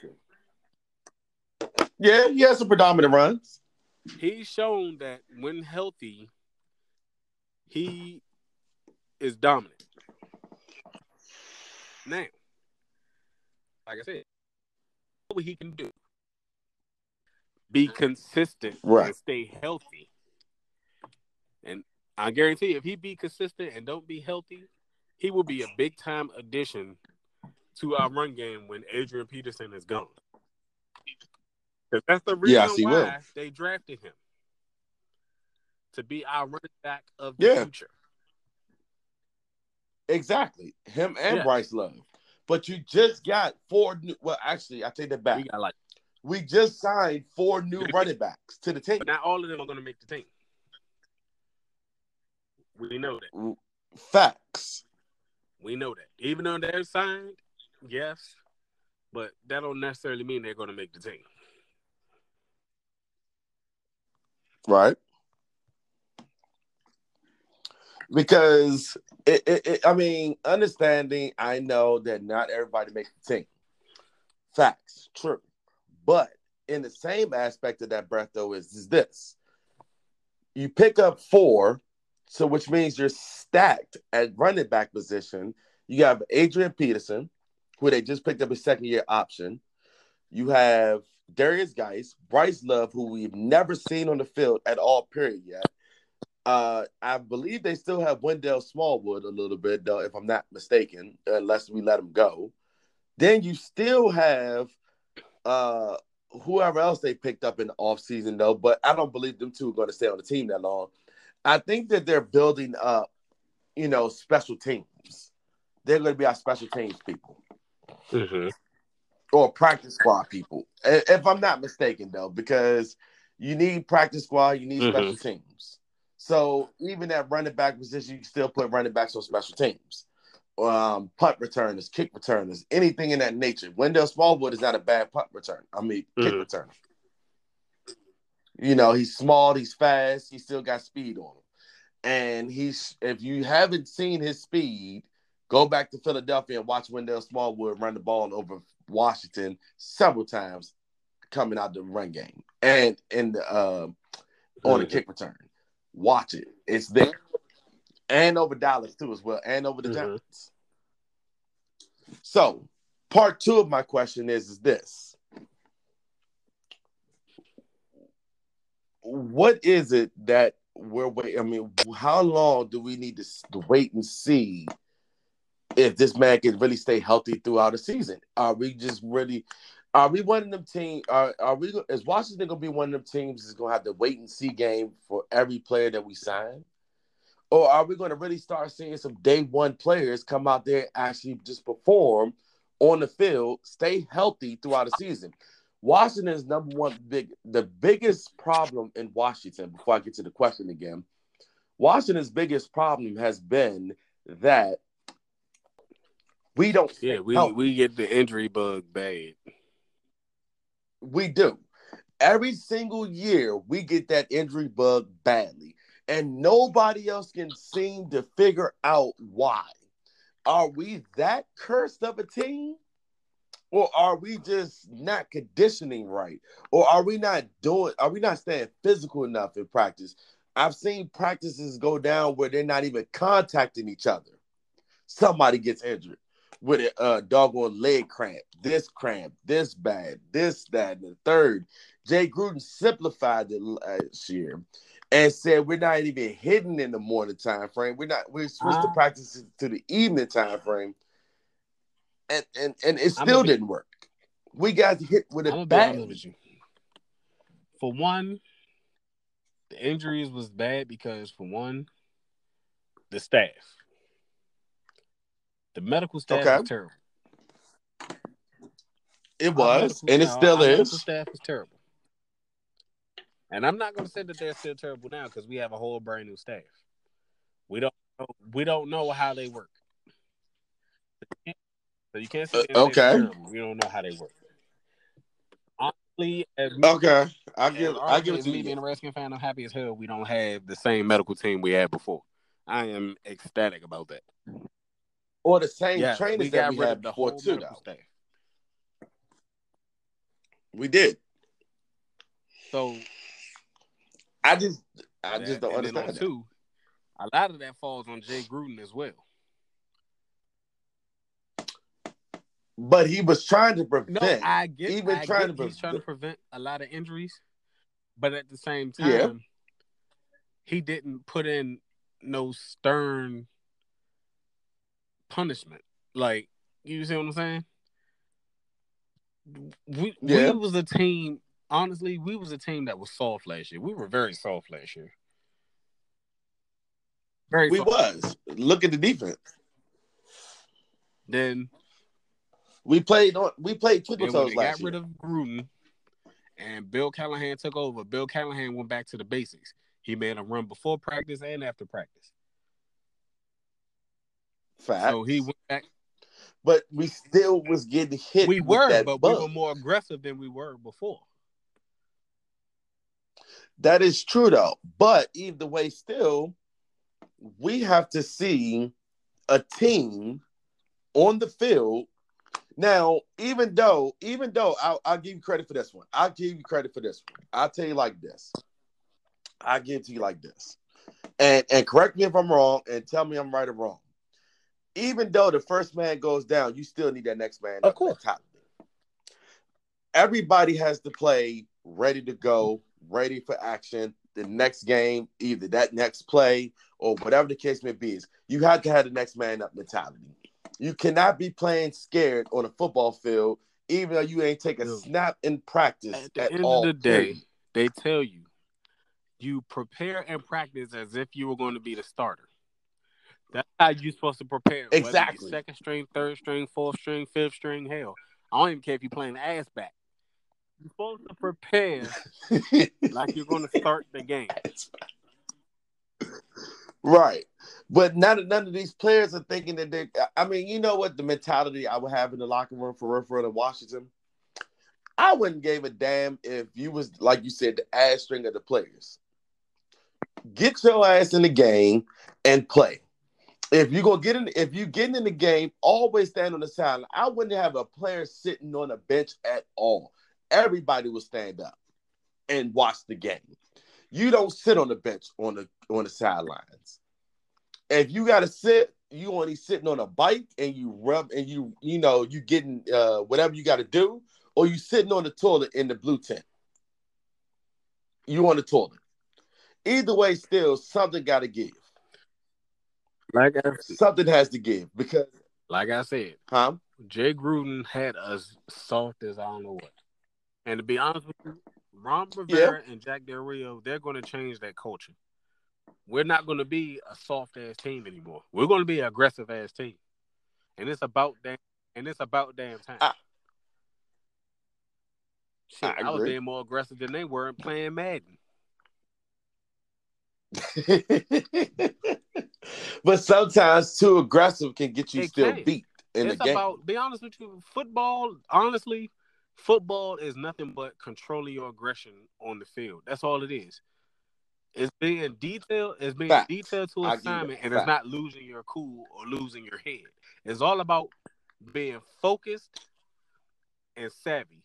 Yeah, he has some predominant runs. He's shown that when healthy, he is dominant. Now, like I said, what he can do, be consistent Right. and stay healthy. And I guarantee if he be consistent and don't be healthy, he will be a big time addition to our run game when Adrian Peterson is gone. 'Cause that's the reason Yes, why will. they drafted him to be our running back of the Yeah. future. Exactly. Him and Yeah. Bryce Love. But you just got four new well, actually, I take that back. We got like, We just signed four new running backs to the team. but not all of them are going to make the team. We know that. Facts. We know that. Even though they're signed, yes, but that don't necessarily mean they're going to make the team. Right. Because it, it, it, I mean, understanding, I know that not everybody makes the team. Facts, true. But in the same aspect of that breath, though, is, is this: you pick up four, so which means you're stacked at running back position. You have Adrian Peterson, who they just picked up a second year option. You have Derrius Guice, Bryce Love, who we've never seen on the field at all, period, yet. Uh, I believe they still have Wendell Smallwood a little bit, though, if I'm not mistaken, unless we let him go. Then you still have uh, whoever else they picked up in the offseason, though, but I don't believe them two are going to stay on the team that long. I think that they're building up, you know, special teams. They're going to be our special teams people Mm-hmm. or practice squad people, if I'm not mistaken, though, because you need practice squad, you need Mhm. special teams. So even at running back position, you can still put running backs on special teams, um, punt returners, kick returners, anything in that nature. Wendell Smallwood is not a bad punt return. I mean, kick Mhm. returner. You know, he's small, he's fast, he still got speed on him. And he's if you haven't seen his speed, go back to Philadelphia and watch Wendell Smallwood run the ball over Washington several times coming out the run game and in the uh, on the Mhm. kick return. Watch it. It's there. And over Dallas too as well, and over the Mhm. Giants. So part two of my question is is this. What is it that we're waiting? I mean, how long do we need to wait and see if this man can really stay healthy throughout the season. Are we just really? Are we one of them team? Are are we? Is Washington gonna be one of them teams that's gonna have to wait and see game for every player that we sign? Or are we going to really start seeing some day one players come out there and actually just perform on the field, stay healthy throughout the season? Washington's number one big, the biggest problem in Washington. Before I get to the question again, Washington's biggest problem has been that we don't. Yeah, we we get the injury bug bad. We do. Every single year, we get that injury bug badly, and nobody else can seem to figure out why. Are we that cursed of a team? Or are we just not conditioning right? Or are we not doing, are we not staying physical enough in practice? I've seen practices go down where they're not even contacting each other. Somebody gets injured with a uh, doggone leg cramp, this cramp, this bad, this, that, and the third. Jay Gruden simplified it last year and said we're not even hitting in the morning time frame. We're not. We switched the Ah. practices to the evening time frame, and and and it still a bit- didn't work. We got hit with I'm it gonna be honest bad. with you. For one, the injuries was bad because for one, the staff, the medical staff Okay. was terrible. It was, and it still is. staff was terrible. And I'm not going to say that they're still terrible now because we have a whole brand new staff. We don't we don't know how they work. So you can't say Uh, okay. We don't know how they work. Honestly, as Okay, I give I give it to me being a Redskins fan, I'm happy as hell we don't have the same medical team we had before. I am ecstatic about that. Or the same Yeah, trainers we that we had the before whole too. Though staff. we did. So I just I just don't and then on understand Too, a lot of that falls on Jay Gruden as well. But he was trying to No, prevent. I get. even I trying get to he's trying to prevent- prevent a lot of injuries, but at the same time, Yeah. he didn't put in no stern punishment. Like you see what I'm saying? We Yeah. we was a team. Honestly, we was a team that was soft last year. We were very soft last year. Very we soft. was. Look at the defense. Then We played on. We played twinkle toes last got rid of Gruden and Bill Callahan took over, Bill Callahan went back to the basics. He made them run before practice and after practice. Facts. So he went back. but we still was getting hit. We with were, that but bug. we were more aggressive than we were before. That is true though. But either way, still, we have to see a team on the field. Now, even though, even though I'll, I'll give you credit for this one. I'll give you credit for this one. I'll tell you like this. I give it to you like this. And and correct me if I'm wrong and tell me I'm right or wrong. Even though the first man goes down, you still need that next man Of up course. mentality. Everybody has to play ready to go, ready for action. The next game, either that next play or whatever the case may be, is you have to have the next man up mentality. You cannot be playing scared on a football field, even though you ain't take a snap in practice At the at end all. of the day, they tell you you prepare and practice as if you were going to be the starter. That's how you're supposed to prepare. Exactly. second string, third string, fourth string, fifth string. Hell, I don't even care if you're playing ass back. You're supposed to prepare like you're going to start the game. Right. But none of, none of these players are thinking that they. I mean, you know what the mentality I would have in the locker room for for in Washington? I wouldn't give a damn if you was, like you said, the ass string of the players. Get your ass in the game and play. If you gonna get in, if you getting in the game, always stand on the sideline. I wouldn't have a player sitting on a bench at all. Everybody will stand up and watch the game. You don't sit on the bench on the on the sidelines. If you got to sit, you only sitting on a bike and you rub and you you know you getting uh, whatever you got to do, or you sitting on the toilet in the blue tent. You on the toilet. Either way, still something got to give. Like I said, Something has to give because Like I said, Huh? Jay Gruden had us soft as I don't know what. And to be honest with you, Ron Rivera and Jack Del Rio, they're going to change that culture. We're not going to be a soft ass team anymore. We're going to be an aggressive ass team, and it's about damn and it's about damn time. I- Shit, I I, was being more aggressive than they were playing Madden. but sometimes too aggressive can get you It still can. beat in it's the game. about be honest with you, football. Honestly, football is nothing but controlling your aggression on the field. That's all it is. It's being detailed. It's being Facts. detailed to assignment, and it's not losing your cool or losing your head. It's all about being focused and savvy.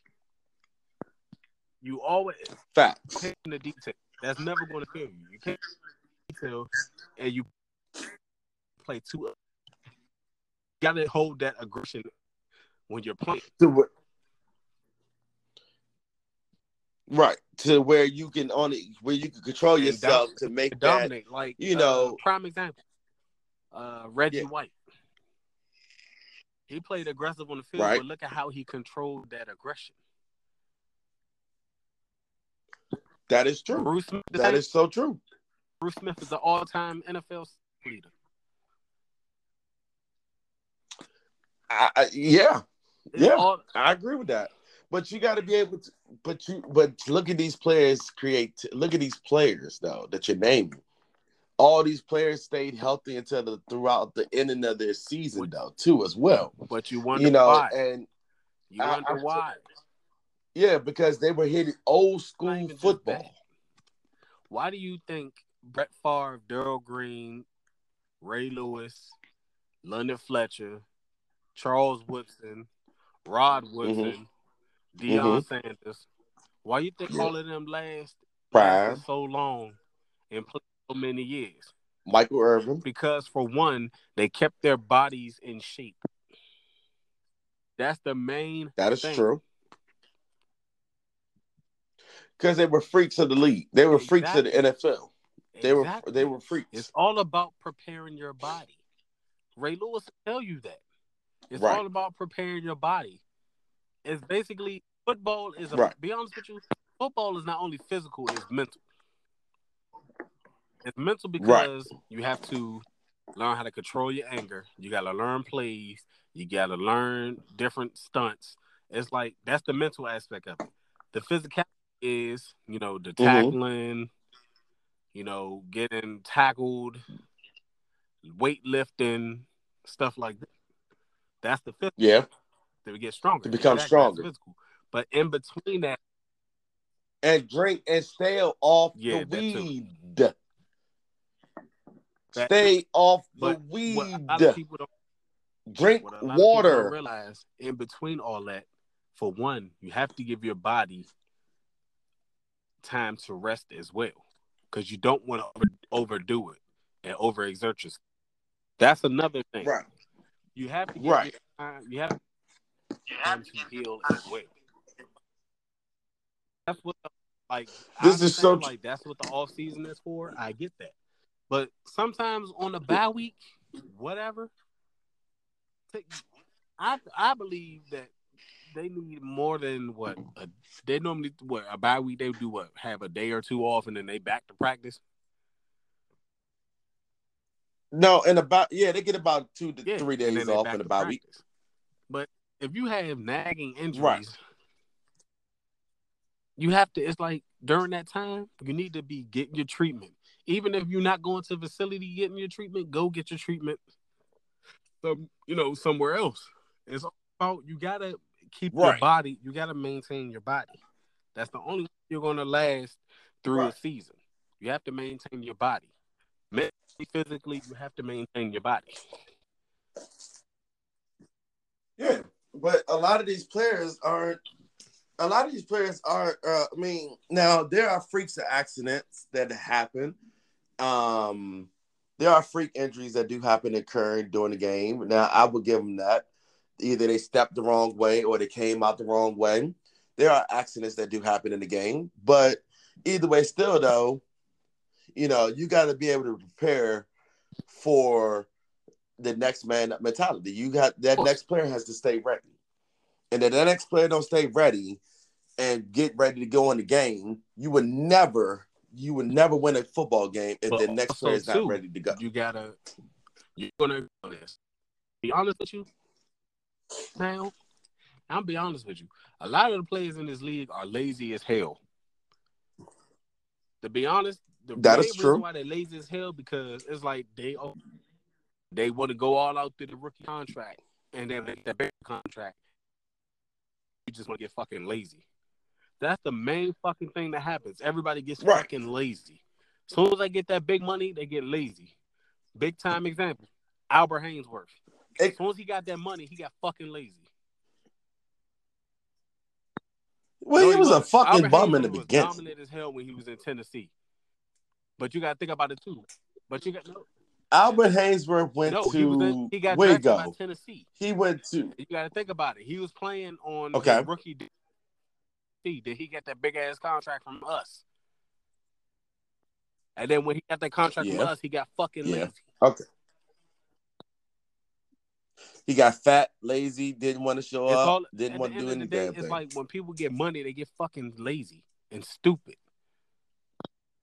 You always Facts. in the detail. That's never going to kill you. You can't detail, and you play too. You got to hold that aggression when you're playing. To where- right to where you can only where you can control And yourself dom- to make that dominate. Like you uh, know- prime example, uh, Reggie Yeah. White. He played aggressive on the field, Right. but look at how he controlled that aggression. that is true. Bruce Smith, That is so true. Bruce Smith is the all-time NFL leader. I, I, yeah, It's Yeah. all- I agree with that. But you got to be able to. But you. But look at these players. Create. Look at these players though that you're naming. All these players stayed healthy until the throughout the ending of their season though too as well. but you wonder You know, why. and You wonder I- why. yeah, because they were hitting old school football. Why do you think Brett Favre, Darrell Green, Ray Lewis, London Fletcher, Charles Woodson, Rod mm-hmm. Woodson, Mm-hmm. Deion Sanders? Why you think Yeah. all of them last Prime. so long and played so many years? Michael Irvin. Because for one, they kept their bodies in shape. That's the main That is thing. true. Because they were freaks of the league. They were freaks of the NFL. They were they were freaks. It's all about preparing your body. Ray Lewis tell you that. It's Right. all about preparing your body. It's basically football is a Right. be honest with you, football is not only physical, it's mental. It's mental because you have to learn how to control your anger. You gotta learn plays, you gotta learn different stunts. It's like that's the mental aspect of it. The physical is, you know, the Mhm. tackling, you know, getting tackled, weightlifting, stuff like that. That's the physical Yeah. To get stronger. To become that's stronger. physical. But in between that, And drink and stay off Yeah, the that too. weed. That- stay off the but weed. what a lot of people don't Drink what a people don't water. realize in between all that, for one, you have to give your body time to rest as well, because you don't want to over, overdo it and overexert yourself. That's another thing. Right. You have to give Right. your time, you have time to heal as well. That's what the, like I This is so like that's what the off season is for. I get that. But sometimes on the bye week, whatever, I I believe that they need more than what a, they normally what a bye week they do what have a day or two off and then they back to practice. No, and about yeah, they get about two to Yeah, three days off in the to bye week. But if you have nagging injuries, Right. you have to. It's like during that time, you need to be getting your treatment. Even if you're not going to the facility getting your treatment, go get your treatment. Some you know somewhere else. It's about you gotta keep your body. You gotta maintain your body. That's the only way you're gonna last through a season. You have to maintain your body. Mentally, physically, you have to maintain your body. Yeah, but a lot of these players aren't. A lot of these players are. Uh, I mean, now there are freaks of accidents that happen. Um, there are freak injuries that do happen occurring during the game. Now, I would give them that. Either they stepped the wrong way or they came out the wrong way. There are accidents that do happen in the game, but either way, still though, you know, you got to be able to prepare for the next man up mentality. You got that next player has to stay ready. And if that next player don't stay ready and get ready to go in the game, you would never, you would never win a football game if But the next player is not ready to go. You gotta, you're gonna this. Be honest with you. Now, I'll be honest with you. A lot of the players in this league are lazy as hell. To be honest, the That is reason true. why they're lazy as hell because it's like they they want to go all out through the rookie contract and then make that big contract. You just want to get fucking lazy. That's the main fucking thing that happens. Everybody gets Right. fucking lazy. As soon as they get that big money, they get lazy. Big time example. Albert Haynesworth. As soon as he got that money, he got fucking lazy. Well, No, he was a wasn't. fucking Albert bum in the was beginning. dominant as hell when he was in Tennessee. But you got to think about it too. But you got no, Albert Haynesworth went no to he was in, he got where he drafted by go? Tennessee. He went to You got to think about it. He was playing on Okay. rookie. Did he get that big ass contract from us? And then when he got that contract from us, he got fucking Yeah. lazy. okay. He got fat, lazy, didn't want to show It's up, all, didn't want to do end any of the day, it's like when people get money, they get fucking lazy and stupid.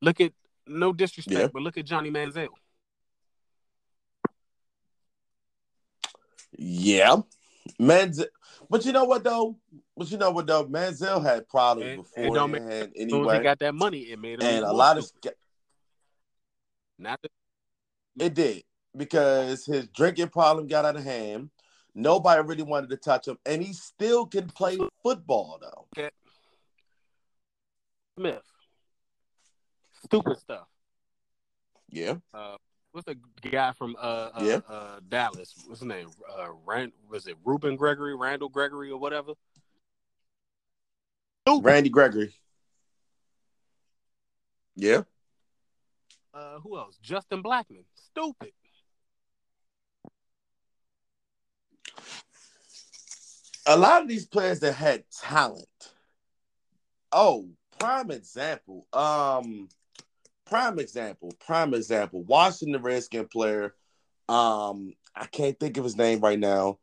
Look at no disrespect, Yeah. but look at Johnny Manziel. Yeah, Manziel. But you know what though? But you know what though? Manziel had problems It- it don't make- beforehand As he got that money, it made him and a lot of not the, it did because his drinking problem got out of hand. Nobody really wanted to touch him, and he still can play football though. Smith. Stupid stuff. Yeah, Uh, what's the guy from uh, uh, Yeah. uh Dallas? What's his name? Uh, Rand, was it Ruben Gregory, Randall Gregory, or whatever? Randy Gregory. Yeah, Uh, who else? Justin Blackmon. Stupid. a lot of these players that had talent. Oh, prime example. Um, prime example. Prime example. Washington the Redskin player. Um, I can't think of his name right now.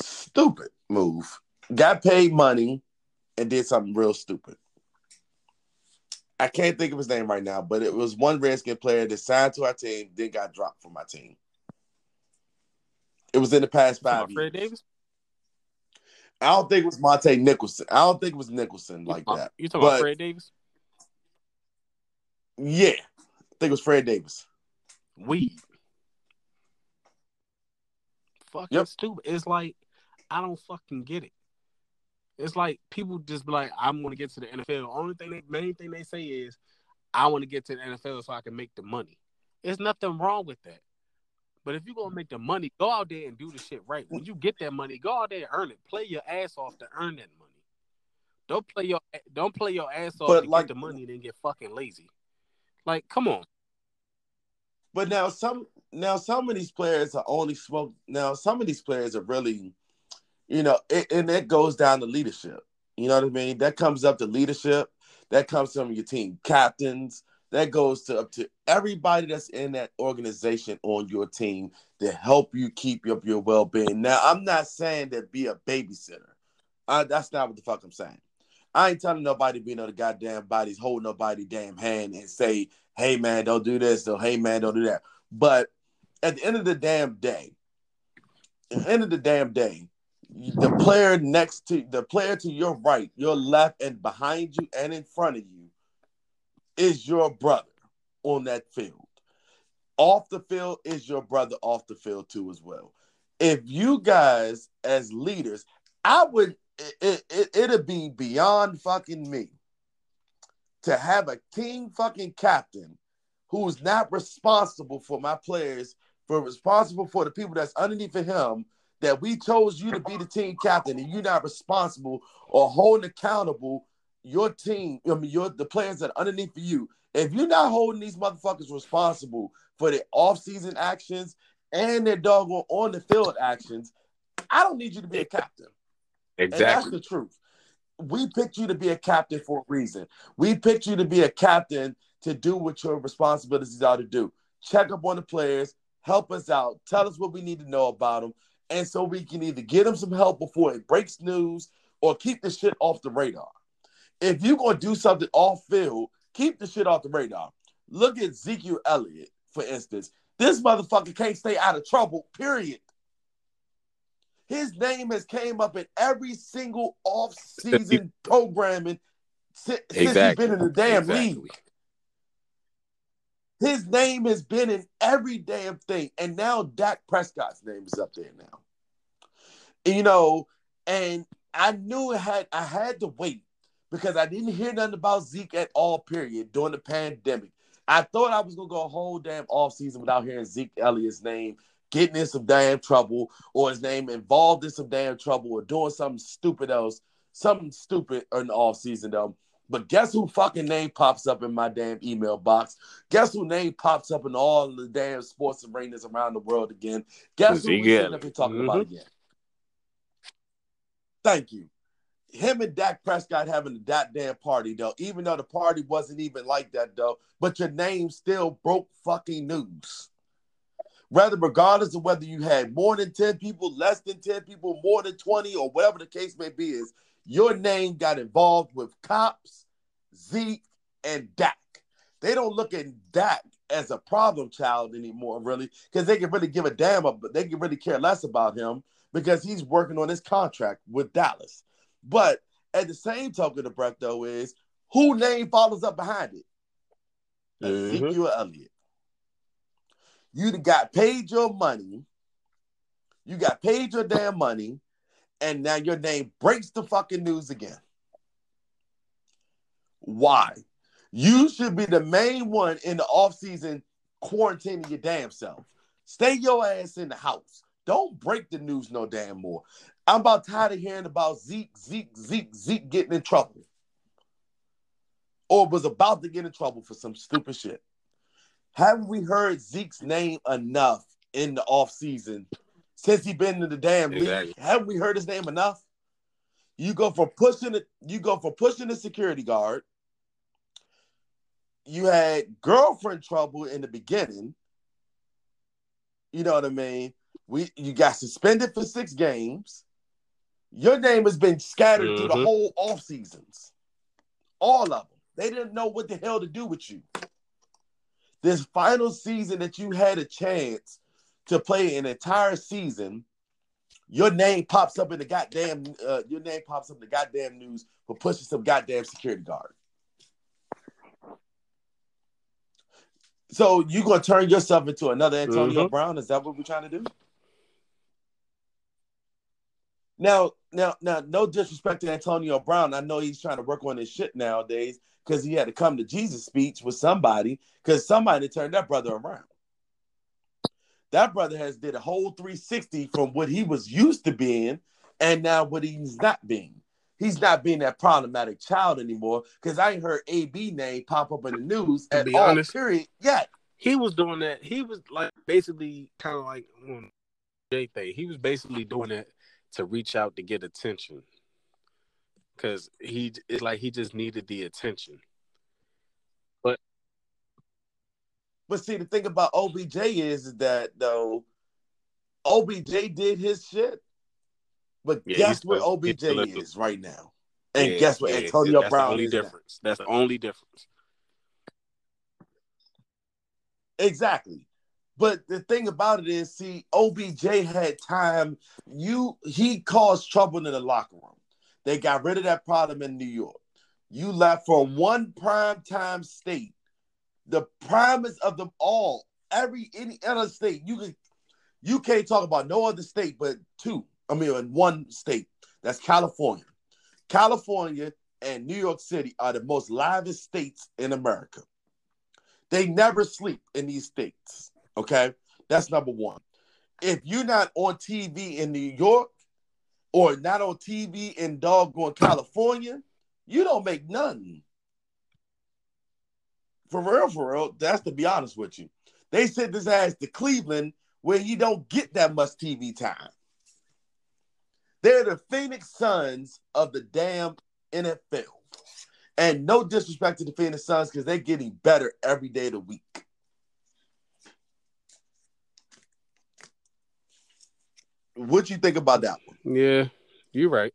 Stupid move. Got paid money and did something real stupid. I can't think of his name right now, but it was one Redskin player that signed to our team, then got dropped from my team. It was in the past five Fred years. Davis? I don't think it was Montae Nicholson. I don't think it was Nicholson like that. You talking about Fred Davis? Yeah, I think it was Fred Davis. Weed. Fucking Yep. stupid. It's like I don't fucking get it. It's like people just be like, I'm gonna get to the NFL. Only thing they main thing they say is I want to get to the NFL so I can make the money. There's nothing wrong with that. But if you're gonna make the money, go out there and do the shit right. When you get that money, go out there and earn it. Play your ass off to earn that money. Don't play your don't play your ass off But to like- get the money and then get fucking lazy. Like, come on. But now some now some of these players are only smoke. Now some of these players are really, you know, it, and it goes down to leadership. You know what I mean? That comes up to leadership. That comes from your team captains. That goes to up to everybody that's in that organization on your team to help you keep up your well being. Now I'm not saying that be a babysitter. Uh, that's not what the fuck I'm saying. I ain't telling nobody to be no the goddamn bodies, hold nobody damn hand and say, hey man, don't do this, or hey man, don't do that. But at the end of the damn day, at the end of the damn day, the player next to the player to your right, your left, and behind you and in front of you is your brother on that field. Off the field is your brother off the field too as well. If you guys as leaders, I would it, it, it it'd be beyond fucking me to have a team fucking captain who's not responsible for my players, for responsible for the people that's underneath of him, that we chose you to be the team captain and you're not responsible or holding accountable your team, I mean your the players that are underneath of you. If you're not holding these motherfuckers responsible for their off-season actions and their doggone on the field actions, I don't need you to be a captain. And that's the truth. We picked you to be a captain for a reason. We picked you to be a captain to do what your responsibilities are to do. Check up on the players, help us out, tell us what we need to know about them, and so we can either get them some help before it breaks news or keep the shit off the radar. If you're gonna do something off field, keep the shit off the radar. Look at Ezekiel Elliott, for instance. This motherfucker can't stay out of trouble, period. His name has came up in every single off-season programming since, since he's been in the damn Exactly. league. His name has been in every damn thing. And now Dak Prescott's name is up there now. You know, and I knew it had I had to wait because I didn't hear nothing about Zeke at all, period, during the pandemic. I thought I was gonna go a whole damn offseason without hearing Zeke Elliott's name, getting in some damn trouble, or his name involved in some damn trouble, or doing something stupid else, something stupid in the offseason though. But guess who fucking name pops up in my damn email box? Guess who name pops up in all the damn sports arenas around the world again? Guess who we Zeke sitting up Elliott. here talking about Mhm. again? Thank you. Him and Dak Prescott having a goddamn party though, even though the party wasn't even like that though, but your name still broke fucking news. Whether regardless of whether you had more than 10 people, less than 10 people, more than 20, or whatever the case may be, is your name got involved with cops, Zeke, and Dak. They don't look at Dak as a problem child anymore, really, because they can really give a damn, but they can really care less about him because he's working on his contract with Dallas. But at the same token of breath, though, is who name follows up behind it? Mhm. Ezekiel Elliott. You got paid your money. You got paid your damn money, and now your name breaks the fucking news again. Why? You should be the main one in the offseason quarantining your damn self. Stay your ass in the house. Don't break the news no damn more. I'm about tired of hearing about Zeke, Zeke, Zeke, Zeke getting in trouble. Or was about to get in trouble for some stupid shit. Haven't we heard Zeke's name enough in the offseason since he been in the damn league? Haven't we heard his name enough? You go for pushing it, you go for pushing the security guard. You had girlfriend trouble in the beginning. You know what I mean? We you got suspended for six games. Your name has been scattered through the Mhm. whole off seasons. All of them. They didn't know what the hell to do with you. This final season that you had a chance to play an entire season, your name pops up in the goddamn uh, your name pops up in the goddamn news for pushing some goddamn security guard. So you're gonna turn yourself into another Antonio Mhm. Brown? Is that what we're trying to do? Now, now, now, no disrespect to Antonio Brown. I know he's trying to work on his shit nowadays because he had to come to Jesus speech with somebody because somebody turned that brother around. That brother has did a whole 360 from what he was used to being and now what he's not being. He's not being that problematic child anymore because I ain't heard AB name pop up in the news To at be all. honest- period. Yet. He was doing that. He was like basically kind of like mm, on Jay thing. He was basically doing that to reach out to get attention. Cause he it's like he just needed the attention. But but see, the thing about OBJ is, is that though OBJ did his shit, but Yeah, guess he's where OBJ he's is right now, and Yeah, guess what yeah, Antonio that's Brown the only is now. difference. That's the only difference. Exactly. But the thing about it is, see, OBJ had time. You he caused trouble in the locker room. They got rid of that problem in New York. You left for one prime time state, the primest of them all. Every any other state you can you can't talk about no other state but two. I mean, in one state. That's California. California and New York City are the most livest states in America. They never sleep in these states. Okay. That's number one. If you're not on TV in New York or not on TV in doggone California, you don't make nothing. For real, for real. That's to be honest with you. They sent this ass to Cleveland where you don't get that much TV time. They're the Phoenix Suns of the damn NFL. And no disrespect to the Phoenix Suns because they're getting better every day of the week. What you think about that one? Yeah, you're right.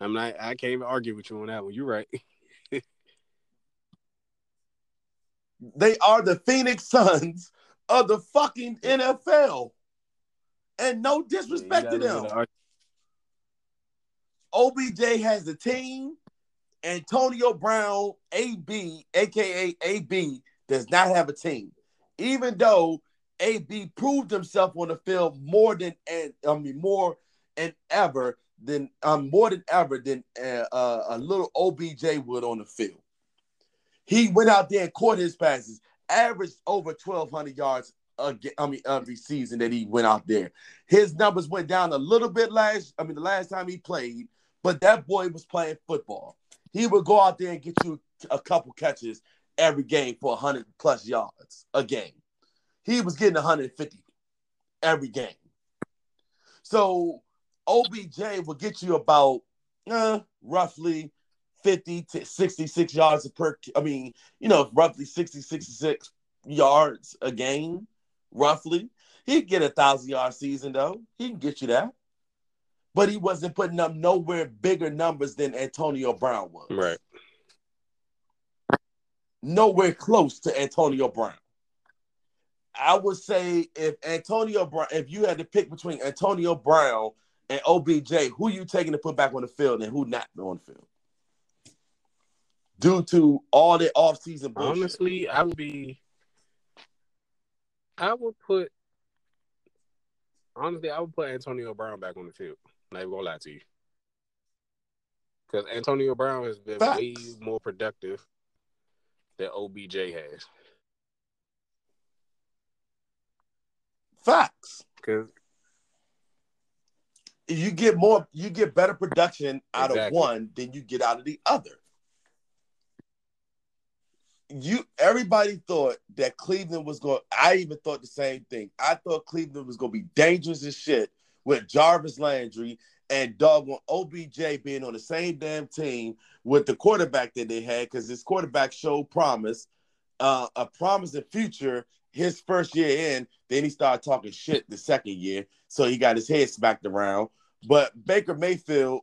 I'm not. I can't even argue with you on that one. You're right. They are the Phoenix Suns of the fucking NFL. And no disrespect to them. OBJ has the team. Antonio Brown, AB, aka AB, does not have a team. Even though AB proved himself on the field more than and I mean more and ever than um more than ever than uh, uh, a little OBJ would on the field. He went out there and caught his passes, averaged over 1,200 yards again, I mean, every season that he went out there. His numbers went down a little bit last, I mean, the last time he played, but that boy was playing football. He would go out there and get you a couple catches every game for 100 plus yards a game. He was getting 150 every game. So OBJ will get you about uh, roughly 50 to 66 yards per I mean, you know, roughly 60, 66 yards a game, roughly. He'd get a thousand yard season though. He can get you that. But he wasn't putting up nowhere bigger numbers than Antonio Brown was. Right. Nowhere close to Antonio Brown. I would say if Antonio Brown, if you had to pick between Antonio Brown and OBJ, who you taking to put back on the field and who not on the field? Due to all the offseason bullshit. Honestly, I would be. I would put. Honestly, I would put Antonio Brown back on the field. Not even gonna lie to you, because Antonio Brown has been Facts. way more productive than OBJ has. Facts. Because You get more, you get better production out of one than you get out of the other. You everybody thought that Cleveland was going. I even thought the same thing. I thought Cleveland was going to be dangerous as shit with Jarvis Landry and doggone OBJ being on the same damn team with the quarterback that they had because this quarterback showed promise, uh, a promising future. His first year in, then he started talking shit the second year, so he got his head smacked around. But Baker Mayfield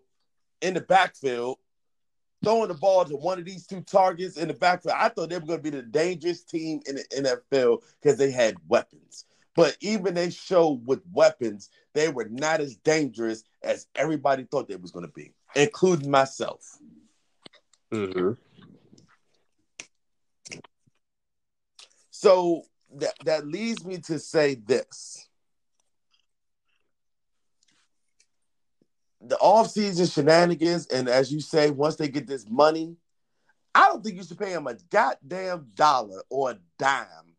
in the backfield throwing the ball to one of these two targets in the backfield. I thought they were going to be the dangerous team in the NFL because they had weapons. But even they showed with weapons, they were not as dangerous as everybody thought they was going to be, including myself. mm-hmm. So that that leads me to say this. The offseason shenanigans, and as you say, once they get this money, I don't think you should pay them a goddamn dollar or a dime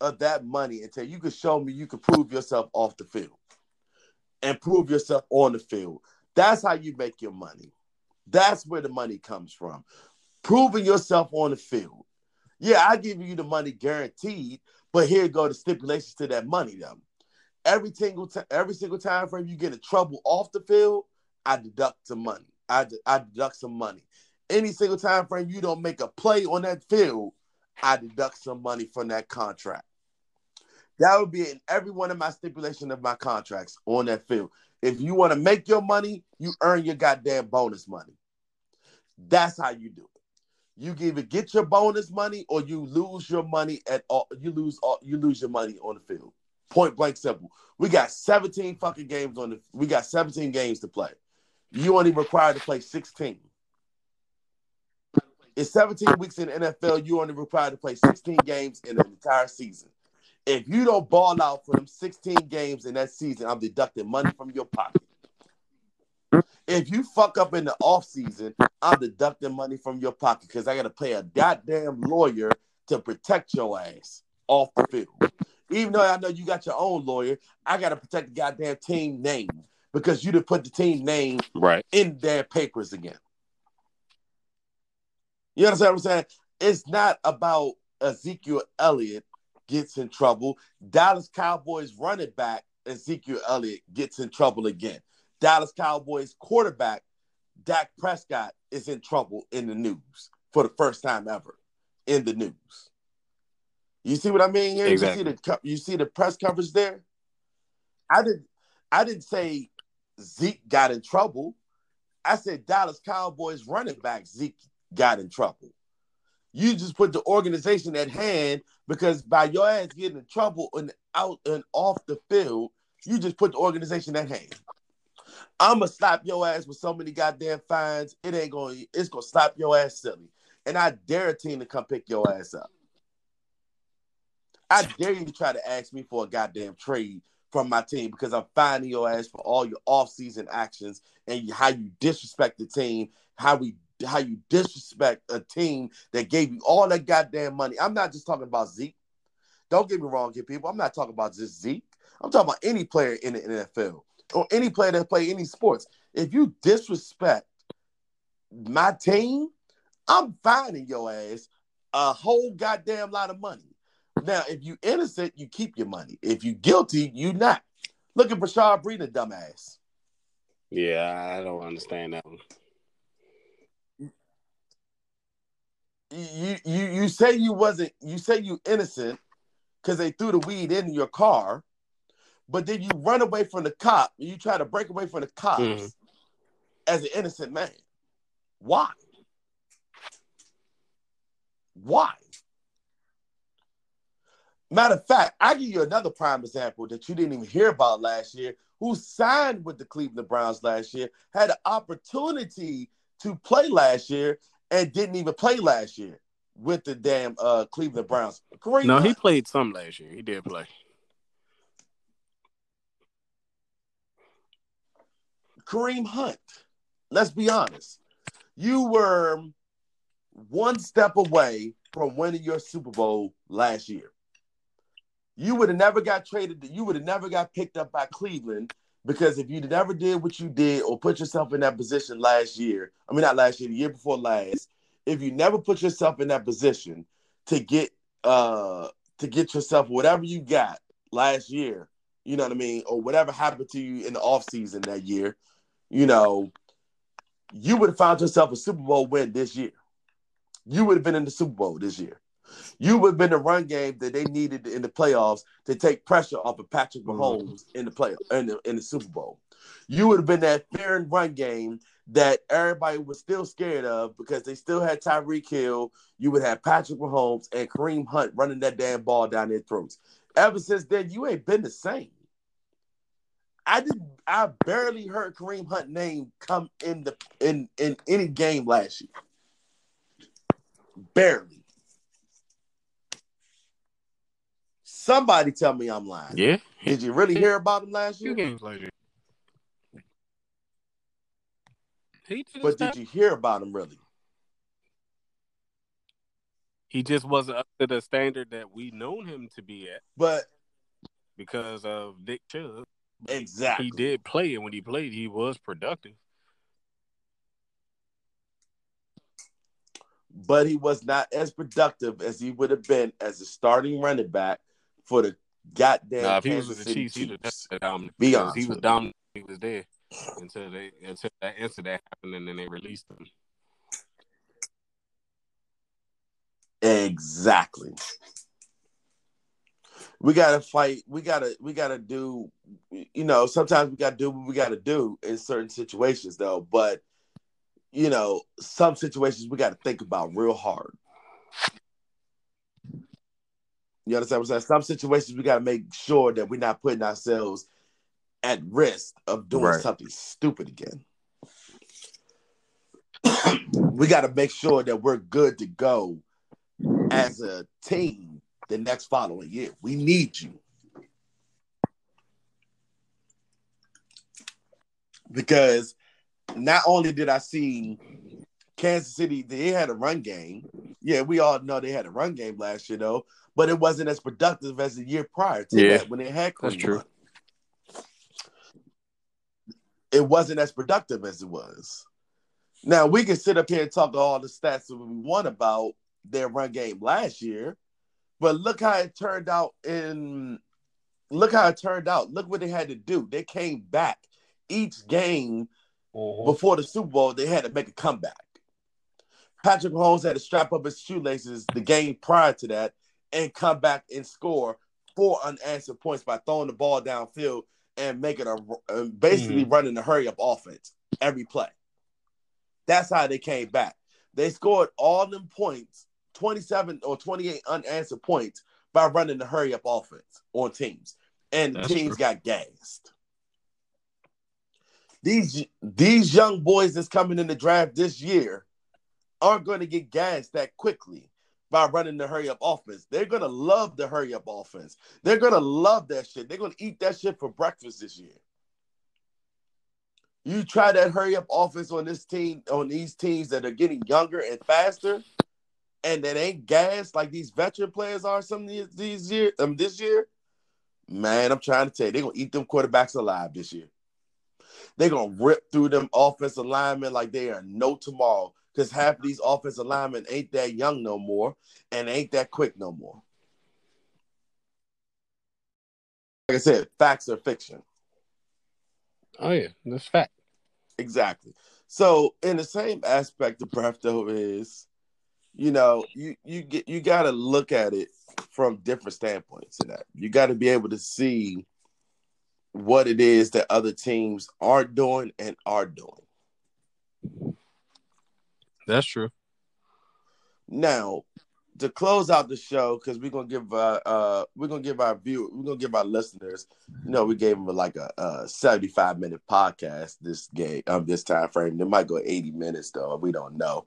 of that money until you can show me you can prove yourself off the field and prove yourself on the field. That's how you make your money. That's where the money comes from. Proving yourself on the field. Yeah, I give you the money guaranteed, but here go the stipulations to that money though. Every single time, every single time frame you get in trouble off the field, I deduct some money. I, I deduct some money. Any single time frame you don't make a play on that field, I deduct some money from that contract. That would be in every one of my stipulation of my contracts on that field. If you want to make your money, you earn your goddamn bonus money. That's how you do it. You either get your bonus money or you lose your money at all. You lose all. You lose your money on the field. Point blank simple. We got 17 fucking games on the. We got 17 games to play. You only required to play 16. It's 17 weeks in NFL. You only required to play 16 games in the entire season. If you don't ball out for them 16 games in that season, I'm deducting money from your pocket. If you fuck up in the off season, I'm deducting money from your pocket because I got to pay a goddamn lawyer to protect your ass off the field. Even though I know you got your own lawyer, I got to protect the goddamn team name because you done put the team name Right. in their papers again. You understand what I'm saying? It's not about Ezekiel Elliott gets in trouble. Dallas Cowboys running back Ezekiel Elliott gets in trouble again. Dallas Cowboys quarterback Dak Prescott is in trouble in the news for the first time ever in the news. You see what I mean here? Exactly. You see the you see the press coverage there? I didn't I didn't say Zeke got in trouble. I said Dallas Cowboys running back Zeke got in trouble. You just put the organization at hand because by your ass getting in trouble and out and off the field, you just put the organization at hand. I'ma slap your ass with so many goddamn fines. It ain't going. It's gonna slap your ass silly. And I dare a team to come pick your ass up. I dare you to try to ask me for a goddamn trade from my team because I'm finding your ass for all your off-season actions and how you disrespect the team, how we how you disrespect a team that gave you all that goddamn money. I'm not just talking about Zeke. Don't get me wrong, here, people. I'm not talking about just Zeke. I'm talking about any player in the NFL or any player that play any sports. If you disrespect my team, I'm finding your ass a whole goddamn lot of money. Now, if you innocent, you keep your money. If you guilty, you not. Look at Bashaud Breeland, dumbass. Yeah, I don't understand that one. You you you say you wasn't. You say you innocent because they threw the weed in your car, but then you run away from the cop. And you try to break away from the cops Mhm. as an innocent man. Why? Why? Matter of fact, I give you another prime example that you didn't even hear about last year, who signed with the Cleveland Browns last year, had an opportunity to play last year and didn't even play last year with the damn uh, Cleveland Browns. Kareem No, he played some last year. He did play. Kareem Hunt. Let's be honest. You were one step away from winning your Super Bowl last year. You would have never got traded. You would have never got picked up by Cleveland because if you never did what you did or put yourself in that position last year, I mean not last year, the year before last, if you never put yourself in that position to get uh to get yourself whatever you got last year, you know what I mean, or whatever happened to you in the offseason that year, you know, you would have found yourself a Super Bowl win this year. You would have been in the Super Bowl this year. You would have been the run game that they needed in the playoffs to take pressure off of Patrick mm-hmm. Mahomes in the play in the, in the Super Bowl. You would have been that fair and run game that everybody was still scared of because they still had Tyreek Hill. You would have Patrick Mahomes and Kareem Hunt running that damn ball down their throats. Ever since then, you ain't been the same. I did. I barely heard Kareem Hunt name come in the in in any game last year. Barely. Somebody tell me I'm lying. Yeah, Did you really hear about him last year? games last year. He did But did you hear about him really? He just wasn't up to the standard that we known him to be at But because of Nick Chubb. Exactly. He did play, and when he played, he was productive. but he was not as productive as he would have been as a starting running back for the goddamn Now, if he was with the Chiefs, he'd have Chiefs. dominant. Be honest he was dominant. He was there until they until that incident happened, and then they released him. Exactly. We gotta fight. We gotta. We gotta do. You know, sometimes we gotta do what we gotta do in certain situations, though. But you know, some situations we gotta think about real hard. You understand what I'm saying? Some situations we gotta make sure that we're not putting ourselves at risk of doing Right. something stupid again. we gotta make sure that we're good to go as a team the next following year. We need you. Because not only did I see Kansas City, they had a run game. Yeah, we all know they had a run game last year, though, but it wasn't as productive as the year prior to Yeah, that when they had that's true. It wasn't as productive as it was. Now we can sit up here and talk all the stats that we want about their run game last year, but look how it turned out in look how it turned out. Look what they had to do. They came back each game mm-hmm. before the Super Bowl, they had to make a comeback. Patrick Mahomes had to strap up his shoelaces the game prior to that and come back and score four unanswered points by throwing the ball downfield and making a basically mm. running a hurry up offense every play. That's how they came back. They scored all them points, 27 or 28 unanswered points by running the hurry up offense on teams. And That's teams true. got gassed. These these young boys that's coming in the draft this year aren't going to get gassed that quickly by running the hurry up offense. They're going to love the hurry up offense. They're going to love that shit. They're going to eat that shit for breakfast this year. You try that hurry up offense on this team, on these teams that are getting younger and faster, and that ain't gas like these veteran players are some of these, these year, um, this year. Man, I'm trying to tell you, they're gonna eat them quarterbacks alive this year. They're gonna rip through them offensive linemen like they are no tomorrow. Because half of these offensive linemen ain't that young no more and ain't that quick no more. Like I said, facts are fiction. Oh yeah, that's fact. Exactly. So in the same aspect of breath though is, you know, you you get you gotta look at it from different standpoints in that. You gotta be able to see what it is that other teams aren't doing and are doing. That's true. Now, to close out the show, because we're gonna give uh, uh we're gonna give our view we're gonna give our listeners, you know, we gave them like a, a 75 minute podcast this game um this time frame. It might go 80 minutes though, we don't know.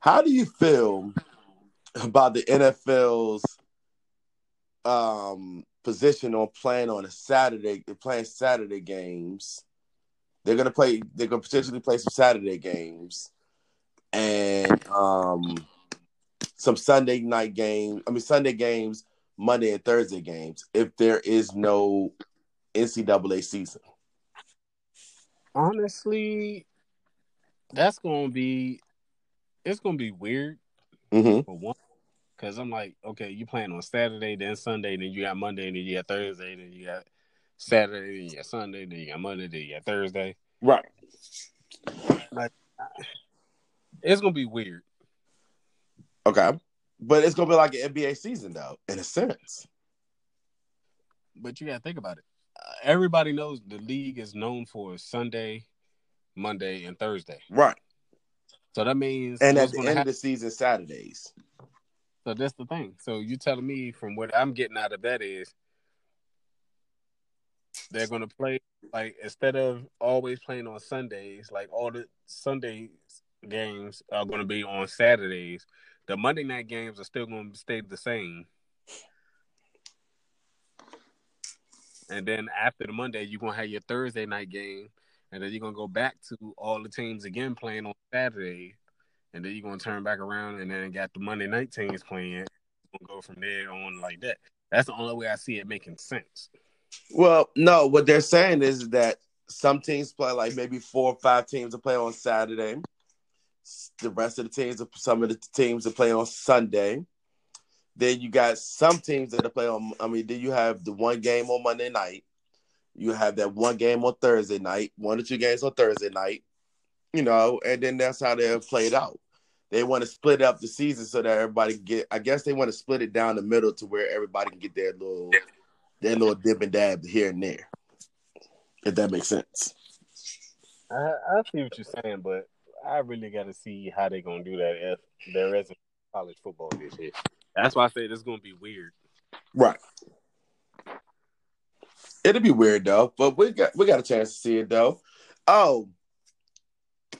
How do you feel about the NFL's um position on playing on a Saturday playing Saturday games? They're gonna play they're gonna potentially play some Saturday games and um some Sunday night games. I mean Sunday games, Monday and Thursday games. If there is no NCAA season, Honestly, that's gonna be it's gonna be weird mm-hmm. for one. Cause I'm like, okay, you playing on Saturday, then Sunday, then you got Monday, then you got Thursday, then you got Saturday, then you got Sunday, then you got Monday, then you got Thursday. right? Like, It's gonna be weird. Okay, but it's gonna be like an NBA season though, in a sense. But you gotta think about it. Uh, everybody knows the league is known for Sunday, Monday, and Thursday. Right, So that means and at the end of the season, Saturdays. So that's the thing. So you telling me from what I'm getting out of that is they're gonna play like instead of always playing on Sundays, like all the Sunday games are gonna be on Saturdays. The Monday night games are still gonna stay the same. And then after the Monday, you're gonna have your Thursday night game, and then you're gonna go back to all the teams again playing on Saturday, and then you're gonna turn back around and then got the Monday night teams playing. Go from there on like that. That's the only way I see it making sense. Well, no, what they're saying is that some teams play like maybe four or five teams to play on Saturday. The rest of the teams, some of the teams will play on Sunday. Then you got some teams that play on. I mean, then you have the one game on Monday night. You have that one game on Thursday night, one or two games on Thursday night. You know, and then that's how they'll play it out. They want to split up the season so that everybody get. I guess they want to split it down the middle to where everybody can get their little, their little dip and dab here and there. If that makes sense. I, I see what you're saying, but I really got to see how they're gonna do that if there isn't college football this year. That's why I say this is gonna be weird. Right. It'll be weird though, but we got we got a chance to see it though. Oh,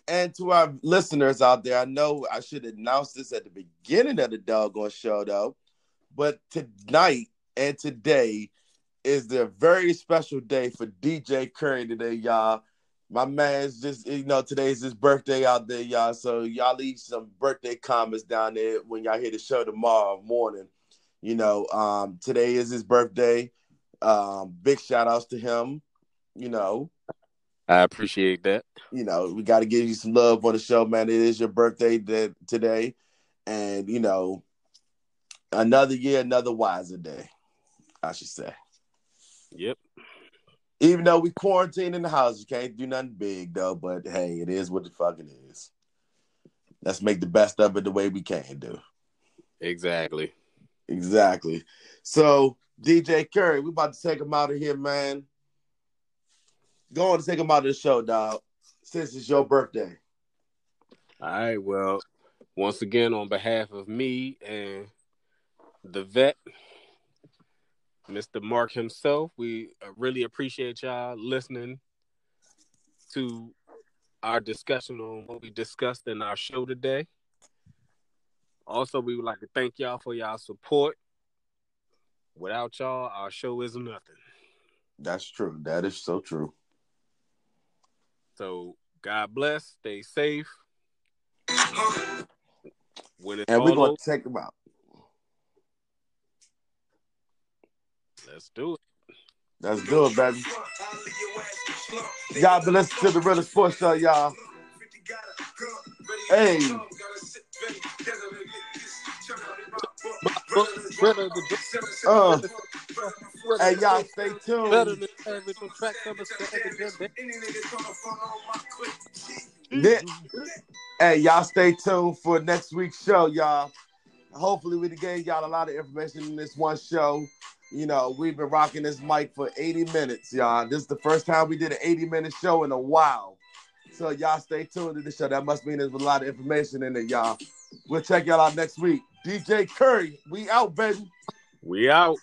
and to our listeners out there, I know I should announce this at the beginning of the doggone show though, but tonight and today is the very special day for DJ Curry today, y'all. My man's just you know today's his birthday out there, y'all. So y'all leave some birthday comments down there when y'all hear the show tomorrow morning. You know, um, today is his birthday. Um, big shout outs to him. You know, I appreciate that. you know, we got to give you some love on the show, man. It is your birthday that, today, and you know, another year, another wiser day, I should say. Yep. Even though we quarantine in the house, you can't do nothing big though. But hey, it is what the fuck it is. Let's make the best of it the way we can do. Exactly. Exactly. So DJ Curry, we about to take him out of here, man. Go on and take him out of the show, dog. Since it's your birthday. All right. Well, once again, on behalf of me and the vet, Mr. Mark himself, we really appreciate y'all listening to our discussion on what we discussed in our show today. Also, we would like to thank y'all for y'all support. Without y'all, our show is nothing. That's true. That is so true. So, God bless. Stay safe. When And we're gonna over, take him out. let's do it. Let's do it, baby. Y'all been listening to the Real Sports Show, y'all. Hey. Uh, hey, y'all stay Better tuned. than track number seven. Hey, y'all stay tuned for next week's show, y'all. Hopefully, we gave y'all a lot of information in this one show. You know, we've been rocking this mic for 80 minutes, y'all. This is the first time we did an 80 minute show in a while. So, y'all stay tuned to the show. That must mean there's a lot of information in it, y'all. We'll check y'all out next week. DJ Curry, we out, baby. We out.